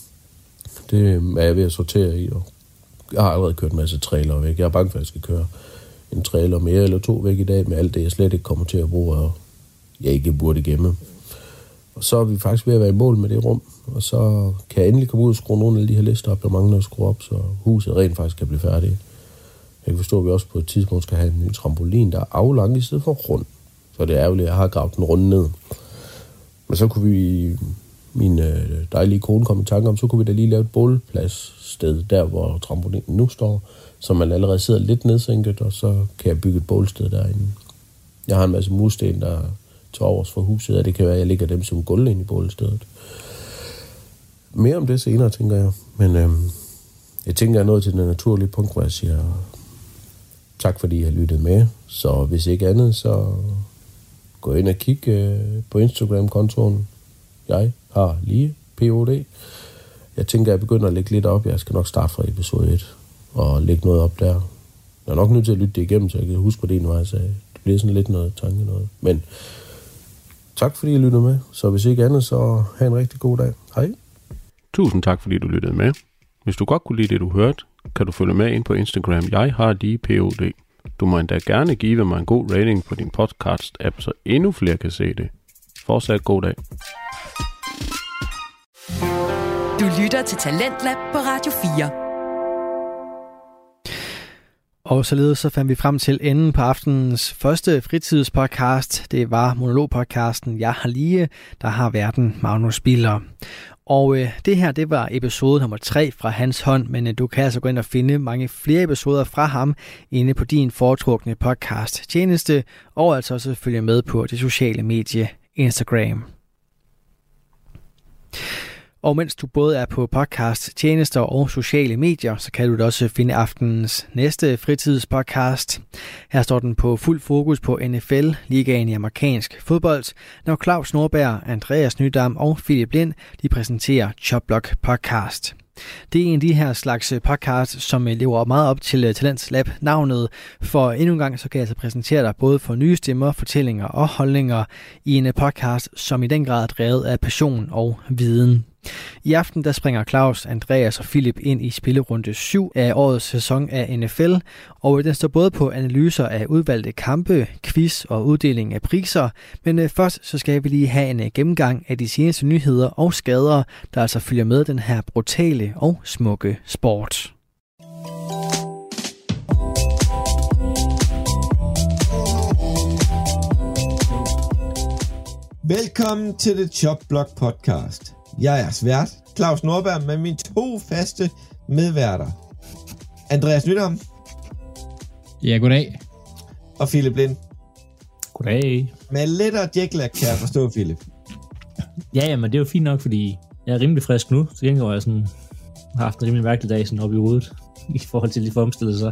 Det øh, er jeg ved at sortere i, og jeg har allerede kørt en masse trailer væk. Jeg er bange for, at jeg skal køre en trailer mere eller to væk i dag, med alt det, jeg slet ikke kommer til at bruge, og jeg ikke burde gemme. Og så er vi faktisk ved at være i mål med det rum, og så kan jeg endelig komme ud og skrue nogle af de her lister op, der mangler at skrue op, så huset rent faktisk kan blive færdigt. Jeg kan forstå, at vi også på et tidspunkt skal have en ny trampolin, der er aflang i stedet for rund. Så det er ærgerligt, at jeg har gravet den runde ned. Men så kunne vi, min øh, dejlige kone kom i tanke om, så kunne vi da lige lave et bålpladssted, der hvor trampolinen nu står, så man allerede sidder lidt nedsænket, og så kan jeg bygge et bålsted derinde. Jeg har en masse mursten, der til overs for huset, og det kan være, at jeg lægger dem som gulv ind i bålstedet. Mere om det senere, tænker jeg. Men øhm, jeg tænker, jeg er nået til den naturlige punkt, hvor jeg siger tak, fordi I har lyttet med. Så hvis ikke andet, så gå ind og kig øh, på Instagram-kontoen. Jeg har lige POD. Jeg tænker, jeg begynder at lægge lidt op. Jeg skal nok starte fra episode 1 og lægge noget op der. Jeg er nok nødt til at lytte det igennem, så jeg kan huske på det, når jeg sagde. Det bliver sådan lidt noget tanke noget. Men tak fordi I lyttede med. Så hvis ikke andet, så have en rigtig god dag. Hej. Tusind tak, fordi du lyttede med. Hvis du godt kunne lide det, du hørte, kan du følge med ind på Instagram. Jeg har lige POD. Du må endda gerne give mig en god rating på din podcast-app, så endnu flere kan se det. Fortsat god dag. Du lytter til Talentlab på Radio 4. Og således så fandt vi frem til enden på aftenens første fritidspodcast. Det var monologpodcasten Jeg har lige, der har verden Magnus Biller. Og øh, det her, det var episode nummer 3 fra hans hånd, men øh, du kan altså gå ind og finde mange flere episoder fra ham inde på din foretrukne podcast tjeneste, og altså også følge med på det sociale medie Instagram. Og mens du både er på podcast, tjenester og sociale medier, så kan du da også finde aftenens næste fritidspodcast. Her står den på fuld fokus på NFL, ligaen i amerikansk fodbold, når Claus Norberg, Andreas Nydam og Philip Lind de præsenterer Choplock Podcast. Det er en af de her slags podcast, som lever meget op til øh, Talents Lab navnet, for endnu en gang så kan jeg altså præsentere dig både for nye stemmer, fortællinger og holdninger i en podcast, som i den grad er drevet af passion og viden. I aften der springer Claus, Andreas og Philip ind i spillerunde 7 af årets sæson af NFL, og den står både på analyser af udvalgte kampe, quiz og uddeling af priser, men øh, først så skal vi lige have en øh, gennemgang af de seneste nyheder og skader, der altså følger med den her brutale og smukke sport. Velkommen til The Chop Block Podcast. Jeg er svært, Claus Norberg, med mine to faste medværter. Andreas Nydam Ja, goddag. og Philip Lind. Goddag. Med lettere jetlag, kan jeg forstå, Philip. Ja, ja, men det er jo fint nok, fordi jeg er rimelig frisk nu. Så gengæld jeg sådan, har haft en rimelig mærkelig dag sådan op i hovedet, i forhold til lige for omstillet sig.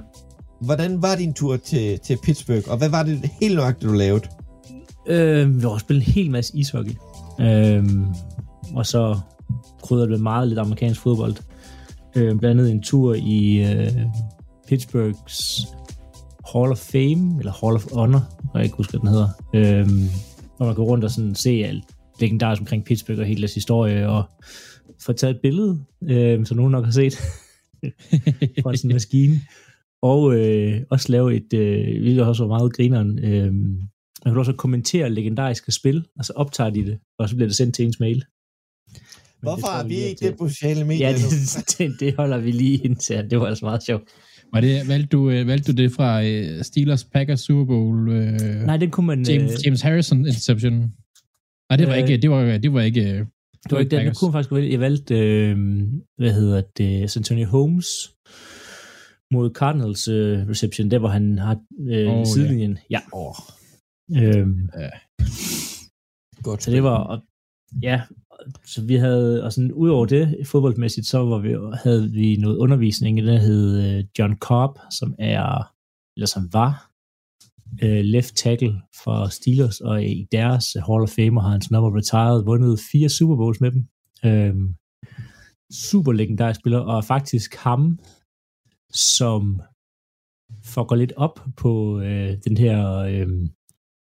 Hvordan var din tur til, til Pittsburgh, og hvad var det helt nøjagtigt, du lavede? Øh, vi har spillet en hel masse ishockey. Øh, og så krydret med meget lidt amerikansk fodbold. Øh, blandt andet en tur i øh, Pittsburghs Hall of Fame, eller Hall of Honor, jeg ikke husker, hvad den hedder. Øh, hvor man går rundt og sådan se alt legendarisk omkring Pittsburgh og hele deres historie, og få taget et billede, øh, som nogen nok har set, fra sådan en maskine. Og øh, også lave et, øh, hvilket også var meget grineren, øh, man kan også kommentere legendariske spil, og så optager de det, og så bliver det sendt til ens mail. Hvorfor det er jeg vi ikke det på sociale medier Ja, det, det, det holder vi lige indtil. Det var altså meget sjovt. Var det, valgte, du, øh, valgte du det fra øh, Steelers Packers Super Bowl? Øh, Nej, den kunne man... James, øh, James Harrison interception? Nej, det var Øh, ikke, det var, det var ikke, øh, det var ikke den, jeg kunne faktisk vælge. Jeg valgte, øh, hvad hedder det, Antonio Holmes mod Cardinals øh, reception, der hvor han har øh, oh, sidelinjen. Ja. Åh, Øhm, godt. så det var, og, ja, så vi havde, og sådan udover det, fodboldmæssigt, så var vi, havde vi noget undervisning, der hed øh, John Cobb, som er, eller som var, øh, left tackle for Steelers, og i deres Hall of Fame har han sådan retired, vundet fire Super Bowls med dem. Øhm, super legendarisk spiller, og faktisk ham, som fucker lidt op på øh, den her øh,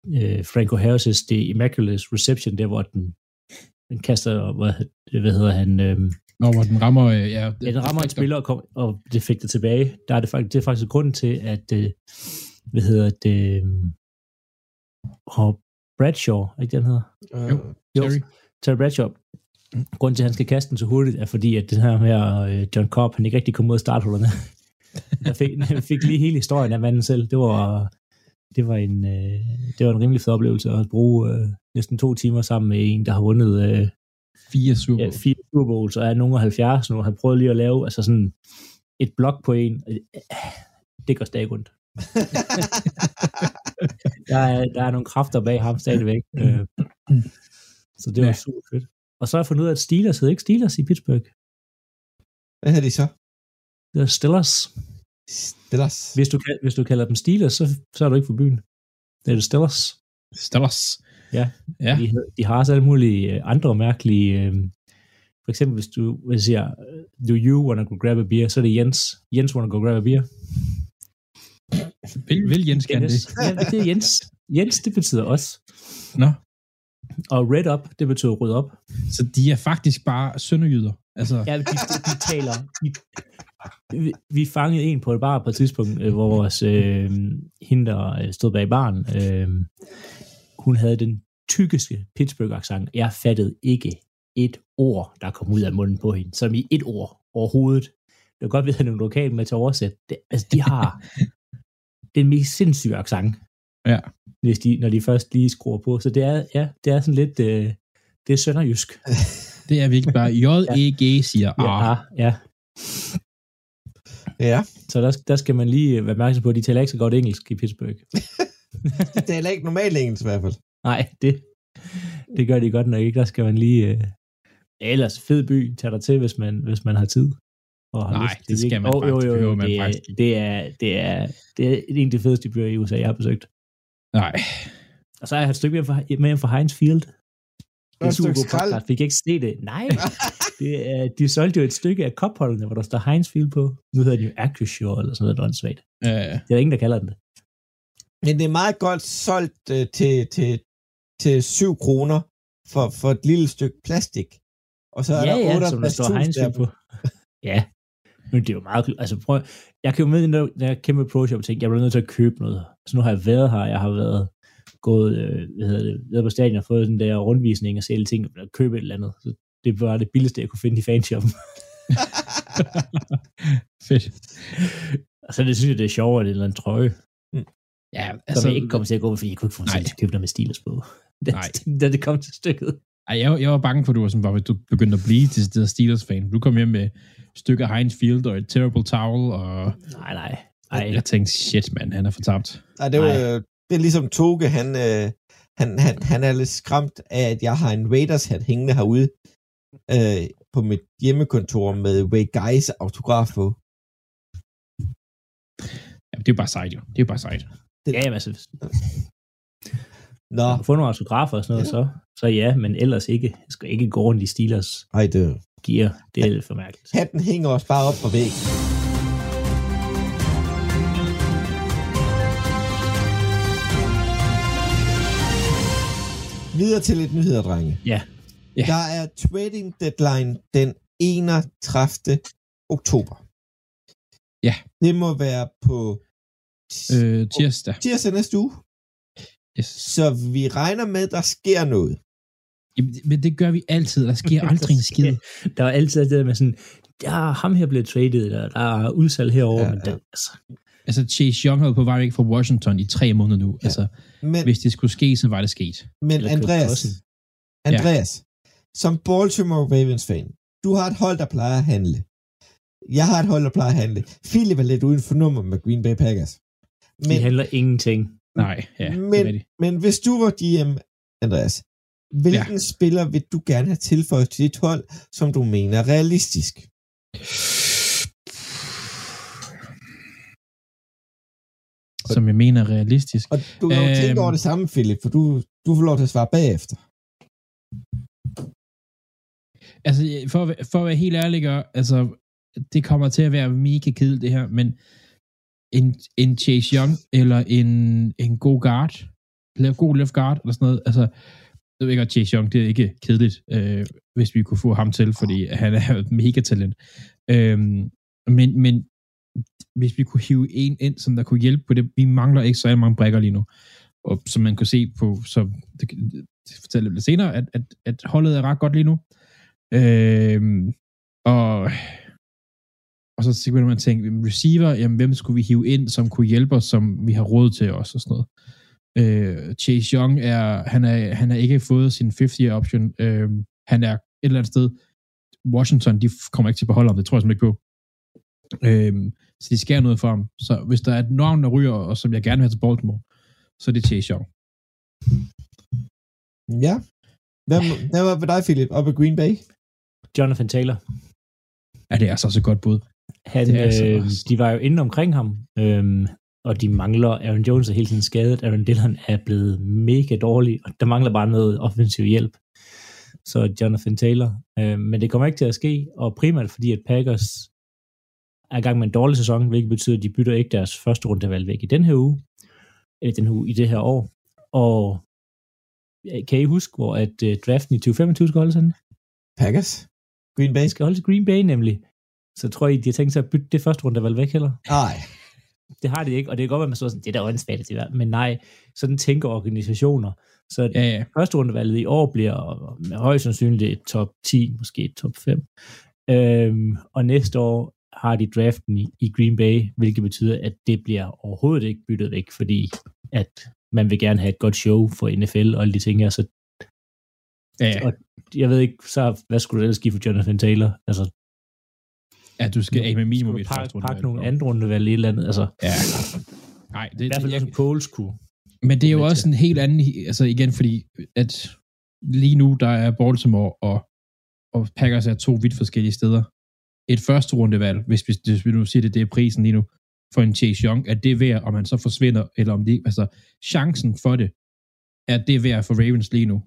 øh, Franco Harris' The Immaculate Reception, der hvor den, den kaster, hvad, hvad hedder han, øh, Når hvor den rammer... øh, Ja, ja, den rammer en spiller og, kom, og det fik det tilbage. Der er det faktisk, det er faktisk grunden til, at, øh, hvad hedder det, øh, og Bradshaw, er ikke det, han hedder? Øh, Jo. Jo, Terry. Terry Bradshaw. Grunden til, at han skal kaste den så hurtigt, er fordi, at den her med øh, John Cobb, han ikke rigtig kom ud af starthullerne. Jeg fik, jeg fik lige hele historien af manden selv. Det var, det var, en, øh, det var en rimelig fed oplevelse at bruge øh, næsten to timer sammen med en, der har vundet øh, Fire Super ja, Bowl. fire Super Bowls, og er nogen af 70 nu. Han prøvede lige at lave altså sådan et blok på en. Det går stadig rundt. Der er, der er nogle kræfter bag ham stadigvæk. Øh, så det var Ja. super fedt. Og så har jeg fundet ud af, at Steelers hedder ikke Steelers i Pittsburgh. Hvad hedder de så? Det er Steelers. Steelers. Hvis du, hvis du kalder dem Steelers, så, så er du ikke for byen. Det er det Steelers. Stellers. Ja. Ja. De, de har også alle mulige øh, andre mærkelige... Øh, for eksempel, hvis du hvis jeg siger, øh, do you wanna go grab a beer, så er det Jens. Jens wanna go grab a beer. Vil, vil Jens gerne det? Ja, det er Jens. Jens, det betyder os. Nå. Og red up, det betyder rød op. Så de er faktisk bare sønderjyder. Altså, Ja, de, de taler... De, vi, vi fangede en på et bar på et tidspunkt, øh, hvor vores øh, hende, der øh, stod bag baren, øh, hun havde den tykkeste Pittsburgh-accent. Jeg fattede ikke et ord, der kom ud af munden på hende, som i et ord overhovedet. Det var godt, vi havde nogle lokale med til at oversætte. Det, altså, de har den mest sindssyge accent. Ja. Hvis de, når de først lige skruer på. Så det er, ja, det er sådan lidt, øh, det er sønderjysk. det er virkelig bare J-E-G siger, Ja, ah, ah, ja. Ja, Så der, der skal man lige være opmærksom på, at de taler ikke så godt engelsk i Pittsburgh. det taler ikke normalt engelsk i hvert fald. Nej, det, det gør de godt nok ikke. Der skal man lige... Øh, ellers fed by, tag dig til, hvis man, hvis man har tid. Og har Nej, lyst. det skal man Åh, faktisk- det behøver man det, er- faktisk ikke. det, er, det, er, det er en af de fedeste byer i USA, jeg har besøgt. nej. Og så har jeg et stykke med fra, med fra Heinz Field. Det er super podcast. Fik ikke se det? Nej. det er, de solgte jo et stykke af kopholdene, hvor der står Heinz Field på. Nu hedder det jo Acrisure eller sådan noget åndssvagt. Øh, Det er ingen, der kalder den det. Men det er meget godt solgt øh, til, til, til 7 kroner for, for et lille stykke plastik. Og så er ja, der ja, som der står 58.000 Heinz der på. ja, men det er jo meget... Altså prøv, jeg kan jo med den der, der kæmpe pro shop tænke, jeg bliver nødt til at købe noget. Så nu har jeg været her, jeg har været gået, øh, hvad hedder det, været på stadion og fået den der rundvisning og se alle ting, og købe et eller andet. Så det var det billigste, jeg kunne finde i fanshoppen. fedt. og så det synes jeg, det er sjovere, at det er en eller anden trøje, Ja, altså, som jeg ikke kommer til at gå med, fordi jeg kunne ikke få Nej. til at købe der med Steelers på. Da, Nej. da det kom til stykket. ej, jeg, jeg var bange for, at du var sådan, bare, du begyndte at blive til det Steelers-fan. Du kom hjem med et stykke af Heinz Field og et terrible towel, og Nej, nej. Ej, jeg tænkte, shit, mand, han er fortabt. Nej, det, var. Det er ligesom Toge, han, øh, han, han, han er lidt skræmt af, at jeg har en Raiders hat hængende herude øh, på mit hjemmekontor med Ray Guys autograf på. Ja, det er jo bare sejt, jo. Det er jo bare sejt. ja, jamen, altså, Nå, få nogle autografer og sådan noget, Ja. så, så ja, men ellers ikke. Jeg skal ikke gå rundt i Steelers ej, det, gear. Det er lidt for mærkeligt. hatten hænger også bare op på væggen. Videre til lidt nyheder, drenge. Ja. Ja. Der er trading deadline den 31. oktober. Ja. Det må være på Øh, tirsdag. tirsdag næste uge. Yes. Så vi regner med, at der sker noget. Jamen, Men det gør vi altid. Der sker aldrig en skid. Der er altid det der med sådan, der er ham her blevet traded, eller der er udsalg herover, Ja, ja, men ja. der, altså, Altså, Chase Young har på vej væk fra Washington i tre måneder nu. Ja. Ja. Altså, Men, hvis det skulle ske, så var det sket. men Eller Andreas. Andreas, som Baltimore Ravens fan, du har et hold, der plejer at handle. Jeg har et hold, der plejer at handle. Philip er lidt uden for nummer med Green Bay Packers. de Men, handler ingenting. Nej, ja, det men, er rigtigt. men hvis du var GM, Andreas, hvilken ja. spiller vil du gerne have tilføjet til dit hold, som du mener er realistisk? Som jeg mener er realistisk. Og du kan jo Øhm. tænke over det samme, Philip, for du, du får lov til at svare bagefter. Altså, for, for at være helt ærlig, altså, det kommer til at være mega kedeligt det her, men en, en Chase Young eller en, en god guard lave god left guard, eller sådan noget. Altså, jeg ved ikke, at Chase Young, det er ikke kedeligt, øh, hvis vi kunne få ham til, fordi han er et mega talent. Øh, men, men hvis vi kunne hive en ind, som der kunne hjælpe på det, vi mangler ikke så mange brækker lige nu. Og som man kunne se på, så det, det fortæller lidt senere, at, at, at holdet er ret godt lige nu. Øh, og og så begynder man at tænke, receiver, jamen hvem skulle vi hive ind, som kunne hjælpe os, som vi har råd til os og sådan noget. Øh, Chase Young er, han er, han har ikke fået sin 50-year option. Øh, han er et eller andet sted, Washington, de kommer ikke til at beholde ham, det tror jeg simpelthen ikke på. Øh, så de skærer noget for ham. Så hvis der er et navn, der ryger, og som jeg gerne vil have til Baltimore, så er det Chase Young. Ja. Hvem, hvem var ved dig, Philip, oppe i Green Bay? Jonathan Taylor. Ja, det er så også et godt bud. Han, Det er så øh, også- de var jo inde omkring ham, øhm, og de mangler, Aaron Jones er hele tiden skadet, Aaron Dillon er blevet mega dårlig, og der mangler bare noget offensiv hjælp. Så Jonathan Taylor. Øh, men det kommer ikke til at ske, og primært fordi, at Packers er i gang med en dårlig sæson, hvilket betyder, at de bytter ikke deres første rundevalg væk i den her uge, eller den her uge, i det her år. Og kan I huske, hvor at uh, draften i 2025 skal holdes henne? Packers? Green Bay? Det skal holdes i Green Bay nemlig. Så tror I, de har tænkt sig at bytte det første rundevalg væk heller? Nej. Det har de ikke, og det kan godt være, at man står sådan, det er da åndssvagt, men nej, sådan tænker organisationer. Så Ja, ja. første rundevalget i år bliver med højst sandsynligt top 10, måske top 5. Øhm, og næste år har de draften i, i Green Bay, hvilket betyder, at det bliver overhovedet ikke byttet væk, fordi at man vil gerne have et godt show for NFL og alle de ting her, så Ja, og jeg ved ikke, så hvad skulle du ellers give for Jonathan Taylor? Altså, ja du skal af med minimum et første runde. pakke nogle andre rundevalg i et eller andet, altså, Ja. Nej, det, i hvert fald jeg, Poles kunne. Men det er jo også en helt anden, altså igen, fordi at lige nu, der er Baltimore og, og Packers er to vidt forskellige steder. Et første rundevalg, hvis vi, hvis vi nu siger det, det er prisen lige nu, for en Chase Young, at det er værd, om han så forsvinder, eller om det, altså chancen for det, er det værd for Ravens lige nu.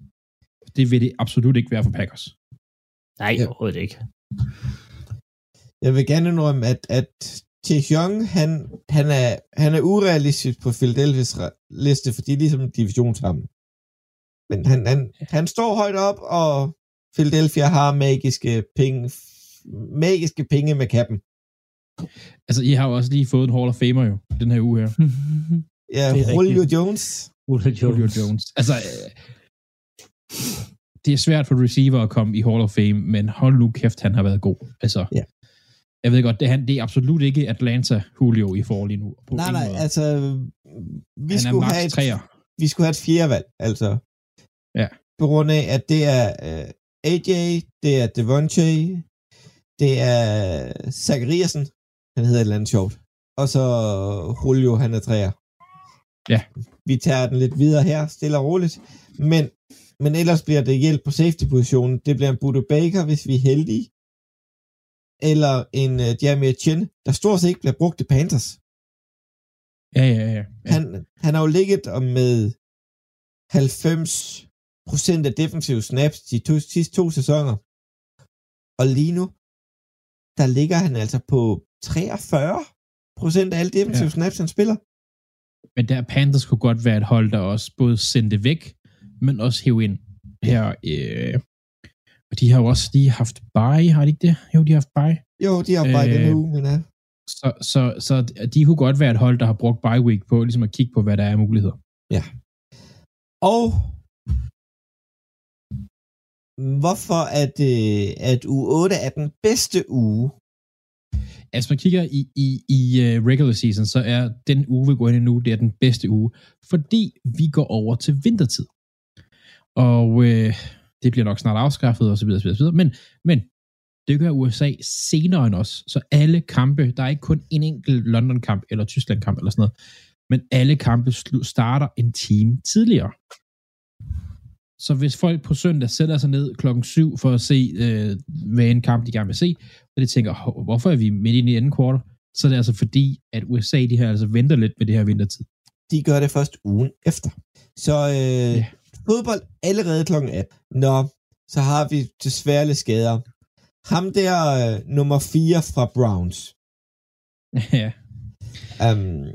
Det vil det absolut ikke være for Packers. Nej, Ja. overhovedet ikke. Jeg vil gerne indrømme, at, at Chase Young, han, han, er, han er urealistisk på Philadelphia's liste, fordi de er ligesom en division sammen. Men han, han, han står højt op, og Philadelphia har magiske penge, magiske penge med kappen. Altså, I har jo også lige fået en Hall of Famer jo, den her uge her. Ja, Det er Julio rigtigt. Jones. Julio Julio Jones. Jones. Altså, øh, det er svært for receiver at komme i Hall of Fame, men hold nu kæft, han har været god. Altså, Ja. jeg ved godt, det er, han, det er absolut ikke Atlanta Julio i forhold lige nu. På Nej, nej, måde. altså, vi han skulle, have et, træer. vi skulle have et fjerde valg, altså. Ja. På grund af, at det er uh, AJ, det er Devontae, det er Zachariasen, han hedder et eller andet sjovt, og så Julio, han er træer. Ja. Vi tager den lidt videre her, stille og roligt, men, men ellers bliver det hjælp på safety-positionen. Det bliver en Budo Baker, hvis vi er heldige, eller en uh, Jamie Chin, der stort set ikke bliver brugt i Panthers. Ja, ja, ja. ja. Han, han har jo ligget med 90 procent af defensive snaps de to, sidste to sæsoner. Og lige nu, der ligger han altså på 43 procent af alle defensive ja. snaps, han spiller. Men der Panthers kunne godt være et hold, der også både sendte væk, men også hæve ind. Her, øh, og de har jo også lige haft bye, har de ikke det? Jo, de har haft bye. Jo, de har bare øh, Øh, den uge, men ja. Så, så, så de kunne godt være et hold, der har brugt bye week på ligesom at kigge på, hvad der er af muligheder. Og hvorfor at, øh, at uge 8 er den bedste uge? Altså, man kigger i, i, i øh, regular season, så er den uge, vi går ind i nu, det er den bedste uge, fordi vi går over til vintertid. Og øh, det bliver nok snart afskaffet, og så videre, så videre, så videre. Men, men det gør USA senere end os, så alle kampe, der er ikke kun en enkelt London-kamp eller Tyskland-kamp eller sådan noget, men alle kampe starter en time tidligere. Så hvis folk på søndag sætter sig ned klokken 7 for at se, øh, hvad en kamp de gerne vil se, og de tænker, "Hov, hvorfor er vi midt i anden kvartal? Så er det altså fordi, at USA, de her altså venter lidt med det her vintertid. De gør det først ugen efter. Så øh, Ja. fodbold allerede klokken 18. Nå, så har vi desværre lidt skader. Ham der øh, nummer 4 fra Browns. ja, Um,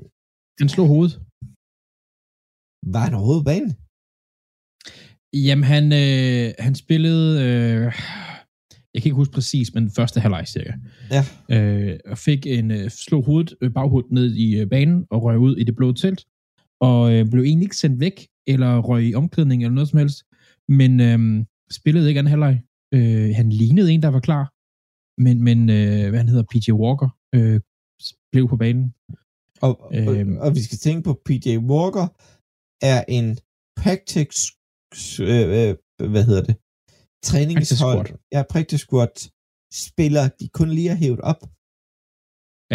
han slog hovedet. Var han overhovedet på banen? Jamen, han, øh, han spillede, øh, jeg kan ikke huske præcis, men første halvleg cirka. Ja. Øh, og fik en, øh, slog hovedet, øh, baghovedet ned i øh, banen og røg ud i det blå telt. Og øh, blev egentlig ikke sendt væk, eller røg i omklædning eller noget som helst. Men øh, spillede ikke anden halvleg. Øh, han lignede en, der var klar. Men, men øh, hvad han hedder, PJ Walker, øh, blev på banen. Og, og, Øhm. og vi skal tænke på, PJ Walker er en practice, øh, øh, hvad hedder det, træningshold. Ja, practice squad spiller, de kun lige har hævet op.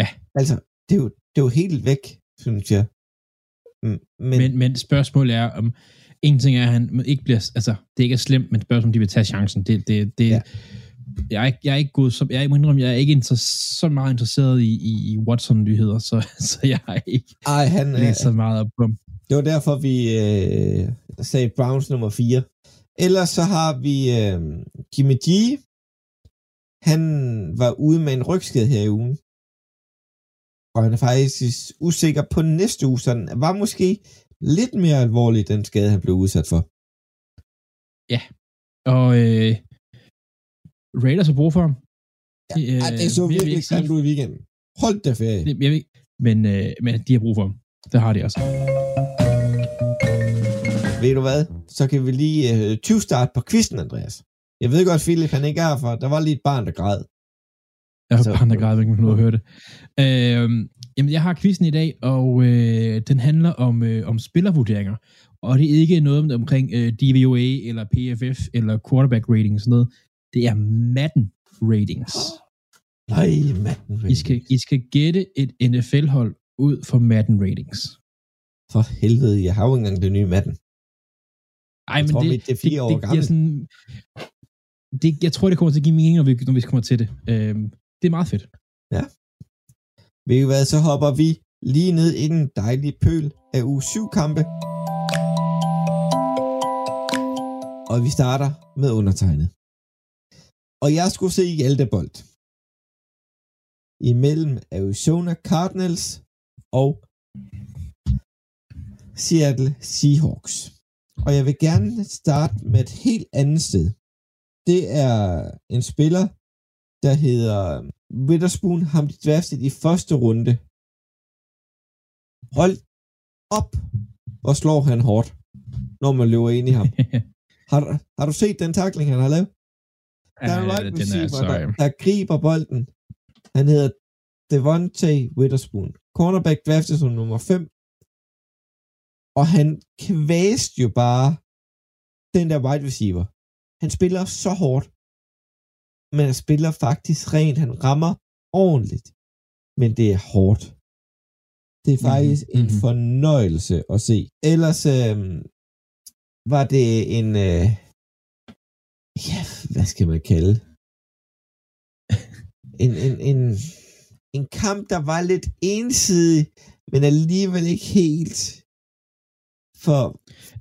Ja. Altså, det er jo, det er jo helt væk, synes jeg. Men, Men, men spørgsmålet er, om en ting er, at han ikke bliver, altså, det ikke er slemt, men spørgsmålet om de vil tage chancen. Det, det, det, Ja. jeg, er ikke, jeg er ikke god, så, jeg må indrømme, jeg er ikke inter- så meget interesseret i, i, i Watson-nyheder, så, så jeg har ikke ej, han, læst så meget op på ham. Det var derfor, vi øh, sagde Browns nummer 4. Ellers så har vi øh, Jimmy G. Han var ude med en rygskade her i ugen. Og han er faktisk usikker på næste uge, så den var måske lidt mere alvorlig, den skade, han blev udsat for. Og øh, Raiders har brug for ham. Ja, det så mere vil jeg virkelig grimt ud i weekenden. Hold da ferie. Det, jeg ved, men, øh, men de har brug for ham. Det har de altså. Ved du hvad? Så kan vi lige øh, 20 start på quizzen, Andreas. Jeg ved godt, Philip, han ikke er for. Der var lige et barn, der græd. Jeg har Så- bare græd, ikke man at høre det. Øh, jamen, jeg har quizzen i dag, og øh, den handler om, øh, om spillervurderinger. Og det er ikke noget om- omkring øh, DVOA, eller PFF, eller quarterback rating og sådan noget. Det er Madden ratings. Nej, manden. I skal, I skal gætte et NFL-hold ud fra Madden ratings. For helvede, jeg har jo ikke engang det nye Madden. Ej, Jeg men tror, det, mit det er fire det, år det gammelt. sådan, det, jeg tror, det kommer til at give mening, når vi, når vi kommer til det. Øh, det er meget fedt. Ved I hvad, så hopper vi lige ned i den dejlige pøl af uge 7 kampe. Og vi starter med undertegnet. Og jeg skulle se Hjalte Bold. Imellem Arizona Cardinals og Seattle Seahawks. Og jeg vil gerne starte med et helt andet sted. Det er en spiller, der hedder Witherspoon, ham de draftet i første runde. Hold op, hvor slår han hårdt, når man løber ind i ham. Har, du- har du set den takling, han har lavet? Der er en right er receiver, der, der griber bolden. Han hedder Devontae Witherspoon. Cornerback draftet som nummer 5. Og han kvæste jo bare den der wide receiver. Han spiller så hårdt. Men han spiller faktisk rent. Han rammer ordentligt. Men det er hårdt. Det er faktisk Mhm, mm-hmm. en mhm. fornøjelse at se. Ellers øh, var det en... Øh, ja, hvad skal man kalde? En, en, en, en kamp, der var lidt ensidig, men alligevel ikke helt. For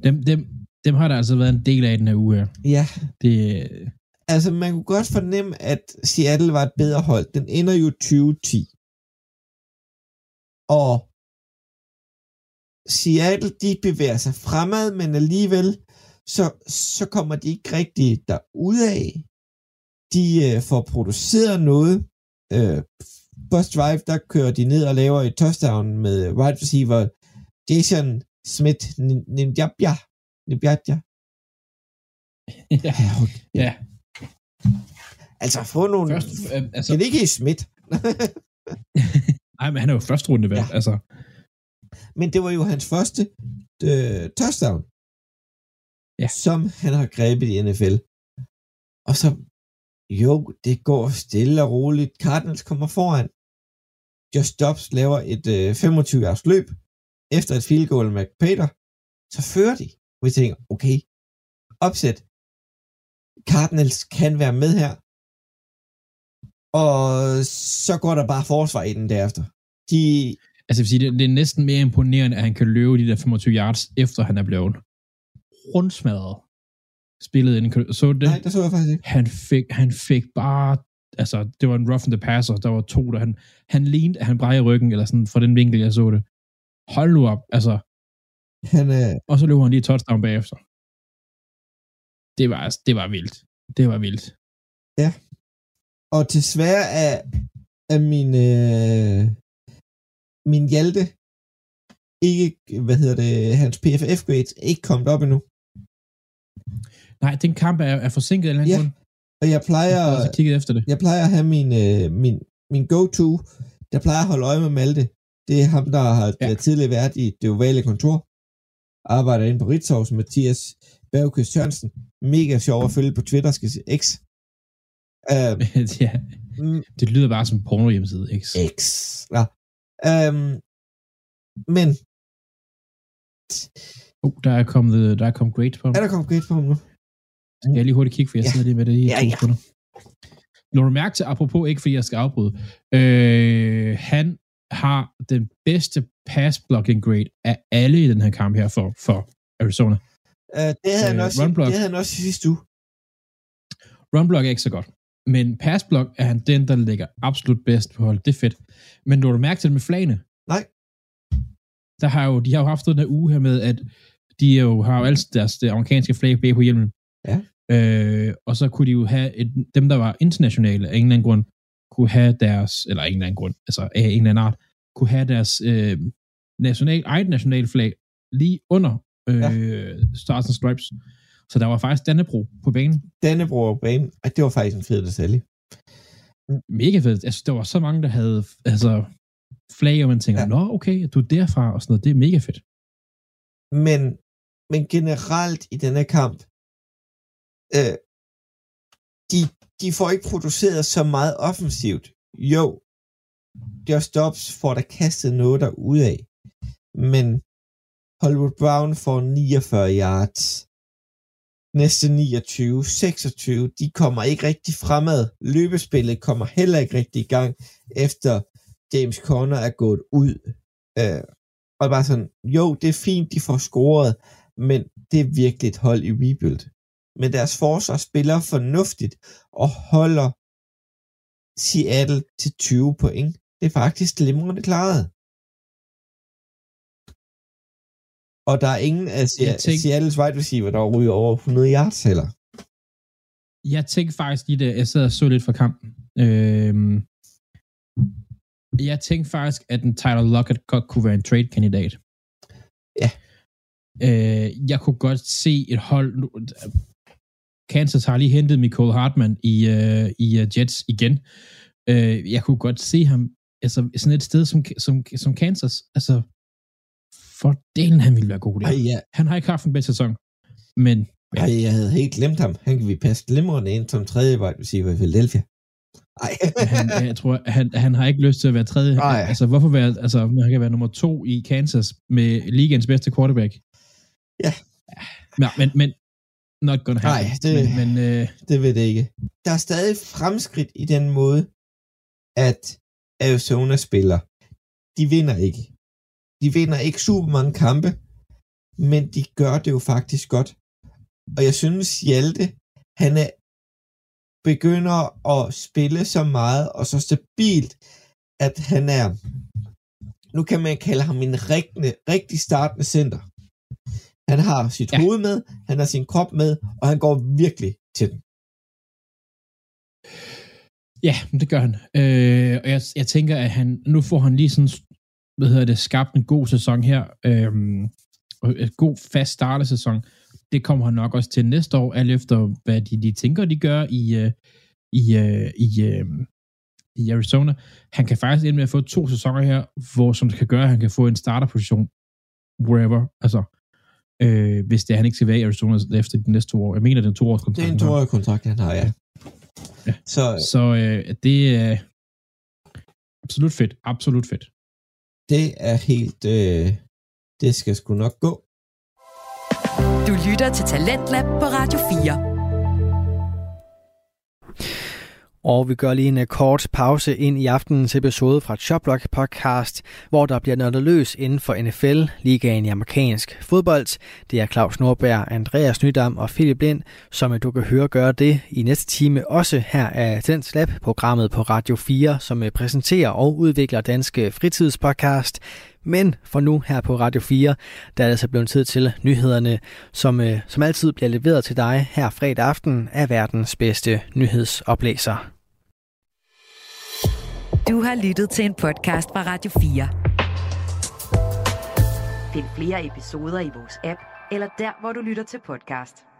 dem, dem, dem har der altså været en del af den her uge her. ja, Det, altså man kunne godt fornemme, at Seattle var et bedre hold. Den ender jo 2010. Og Seattle, de bevæger sig fremad, men alligevel, så, så kommer de ikke rigtig derudad. De øh, får produceret noget. Øh, first drive, der kører de ned og laver et touchdown med wide receiver Jason Smith Ninjabja. Ninjabja. ja, ja. Altså, få nogle... Først, øh, altså, Kan det ikke hedde Smith? nej, men han er jo første runde valg. Ja. Ja. Altså, Men det var jo hans første øh, touchdown, Ja. som han har grebet i NFL. Og så, jo, det går stille og roligt. Cardinals kommer foran. Just Dobbs laver et øh, 25 års løb efter et field goal med Peter. Så fører de. Og vi tænker, okay, opsæt. Cardinals kan være med her. Og så går der bare forsvar i den derefter. De, altså jeg vil sige, det, det er næsten mere imponerende, at han kan løbe de der 25 yards, efter han er blevet rundsmadret. Spillet ind. Så det? nej, der så jeg faktisk ikke. han fik, han fik bare, altså, det var en rough the passer, der var to, der han, han lignede, at han bræger ryggen, eller sådan, fra den vinkel, jeg så det. Hold nu op, altså, Han er, og så løber han lige touchdown bagefter. Det var, det var vildt. Det var vildt. og desværre er, er min, øh, min Hjalte ikke, hvad hedder det, hans PFF grades ikke kommet op endnu. Nej, den kamp er, er forsinket eller Ja, andet. Og jeg plejer, Jeg også kigget efter det. jeg plejer at have min, øh, min, min go-to, der plejer at holde øje med Malte. Det er ham, der har Ja. ja. tidligere været i det ovale kontor. Arbejder inde på Ritzhaus, Mathias Bergkøs Jørgensen. Mega sjov at følge på Twitter, skal sige. X. Uh, ja, det lyder bare som porno hjemmeside, ikke? X. Ja. Um, men Oh, der er kommet, der er kommet grades på ham. er der kommet grade på ham nu? Skal jeg lige hurtigt kigge, for jeg Ja. sidder lige med det i Ja, to ja. sekunder. Når du mærke til, apropos ikke fordi jeg skal afbryde, øh, han har den bedste pass blocking grade af alle i den her kamp her for, for Arizona. Uh, det, havde han Øh, også, run block. det havde han også i sidste uge. Run block er ikke så godt, men pass block er han den, der ligger absolut bedst på hold. Det er fedt. Men når du mærke til det med flagene? Nej. Der har jo, de har jo haft den her uge her med, at de jo, har jo altid deres det amerikanske flag på hjelmen. Ja. Øh, og så kunne de jo have, et, dem der var internationale af en eller anden grund, kunne have deres, eller en eller anden grund, altså af en eller anden art, kunne have deres øh, national, eget nationalflag lige under øh, ja. Stars and Stripes. Så der var faktisk Dannebro på banen. Dannebro på banen, og det var faktisk en fed detalje. Mega fedt. Altså, der var så mange, der havde altså, flag, og man tænker, ja. nå, okay, du er derfra, og sådan noget. Det er mega fedt. Men, men generelt i denne kamp, øh, de, de får ikke produceret så meget offensivt. Jo, Josh Dobbs får der kastet noget der ud af, men Hollywood Brown får 49 yards. Næste 29, 26, de kommer ikke rigtig fremad. Løbespillet kommer heller ikke rigtig i gang, efter James Conner er gået ud. Øh, og bare sådan, jo, det er fint, de får scoret, men det er virkelig et hold i rebuild. Men deres forsvar spiller fornuftigt og holder Seattle til 20 point. Det er faktisk glimrende klaret. Og der er ingen af Se- Seattles wide receiver, der ryger over 100 yards heller. Jeg tænkte faktisk lige, da jeg sad og så lidt fra kampen. Øhm, jeg tænkte faktisk, at en Tyler Lockett godt kunne være en trade-kandidat. Ja. Øh, jeg kunne godt se et hold... Kansas har lige hentet Michael Hartman i, uh, i uh, Jets igen. Øh, jeg kunne godt se ham altså, sådan et sted som, som, som Kansas. Altså, for delen han ville være god der. Ej, ja. Han har ikke haft en bedre sæson. Men Ej, jeg havde helt glemt ham. Han kan vi passe glimrende ind som tredje wide receiver i Philadelphia. Ej. han, jeg tror, han, han har ikke lyst til at være tredje. Nej. Altså, hvorfor være, altså, han kan være nummer to i Kansas med ligens bedste quarterback? Ja. ja men, men, not gonna happen. Nej, det- Men, men øh, det ved det ikke. Der er stadig fremskridt i den måde, at Arizona spiller. De vinder ikke. De vinder ikke super mange kampe, men de gør det jo faktisk godt. Og jeg synes, Hjalte, han er begynder at spille så meget og så stabilt, at han er, nu kan man kalde ham en rigtig, rigtig startende center. Han har sit Ja. hoved med, han har sin krop med, og han går virkelig til den. ja, det gør han. Øh, og jeg, jeg tænker, at han, nu får han lige sådan, hvad hedder det, skabt en god sæson her. Øh, en god fast startesæson. Det kommer han nok også til næste år, alt efter hvad de, de tænker, de gør i, øh, i, øh, i, øh, i Arizona. Han kan faktisk ende med at få to sæsoner her, hvor som det kan gøre, at han kan få en starterposition wherever, altså øh, hvis det er, han ikke skal være i Arizona efter de næste to år. Jeg mener, det er en to års Det kontrakt. er en toårig kontrakt, han har, ja. Ja. Så Så øh, det er absolut fedt. Absolut fedt. det er helt... Øh, det skal sgu nok gå. Du lytter til Talentlab på Radio 4. Og vi gør lige en øh, kort pause ind i aftenens episode fra Choplock podcast, hvor der bliver nørdet løs inden for NFL, ligaen i amerikansk fodbold. Det er Claus Nordberg, Andreas Nydam og Philip Lind, som øh, du kan høre gøre det i næste time, også her af Tens Lab, programmet på Radio 4, som øh, præsenterer og udvikler danske fritidspodcast. Men for nu her på Radio 4, der er det altså blevet tid til nyhederne, som, øh, som altid bliver leveret til dig her fredag aften af verdens bedste nyhedsoplæser. Du har lyttet til en podcast fra Radio 4. Find flere episoder i vores app, eller der, hvor du lytter til podcast.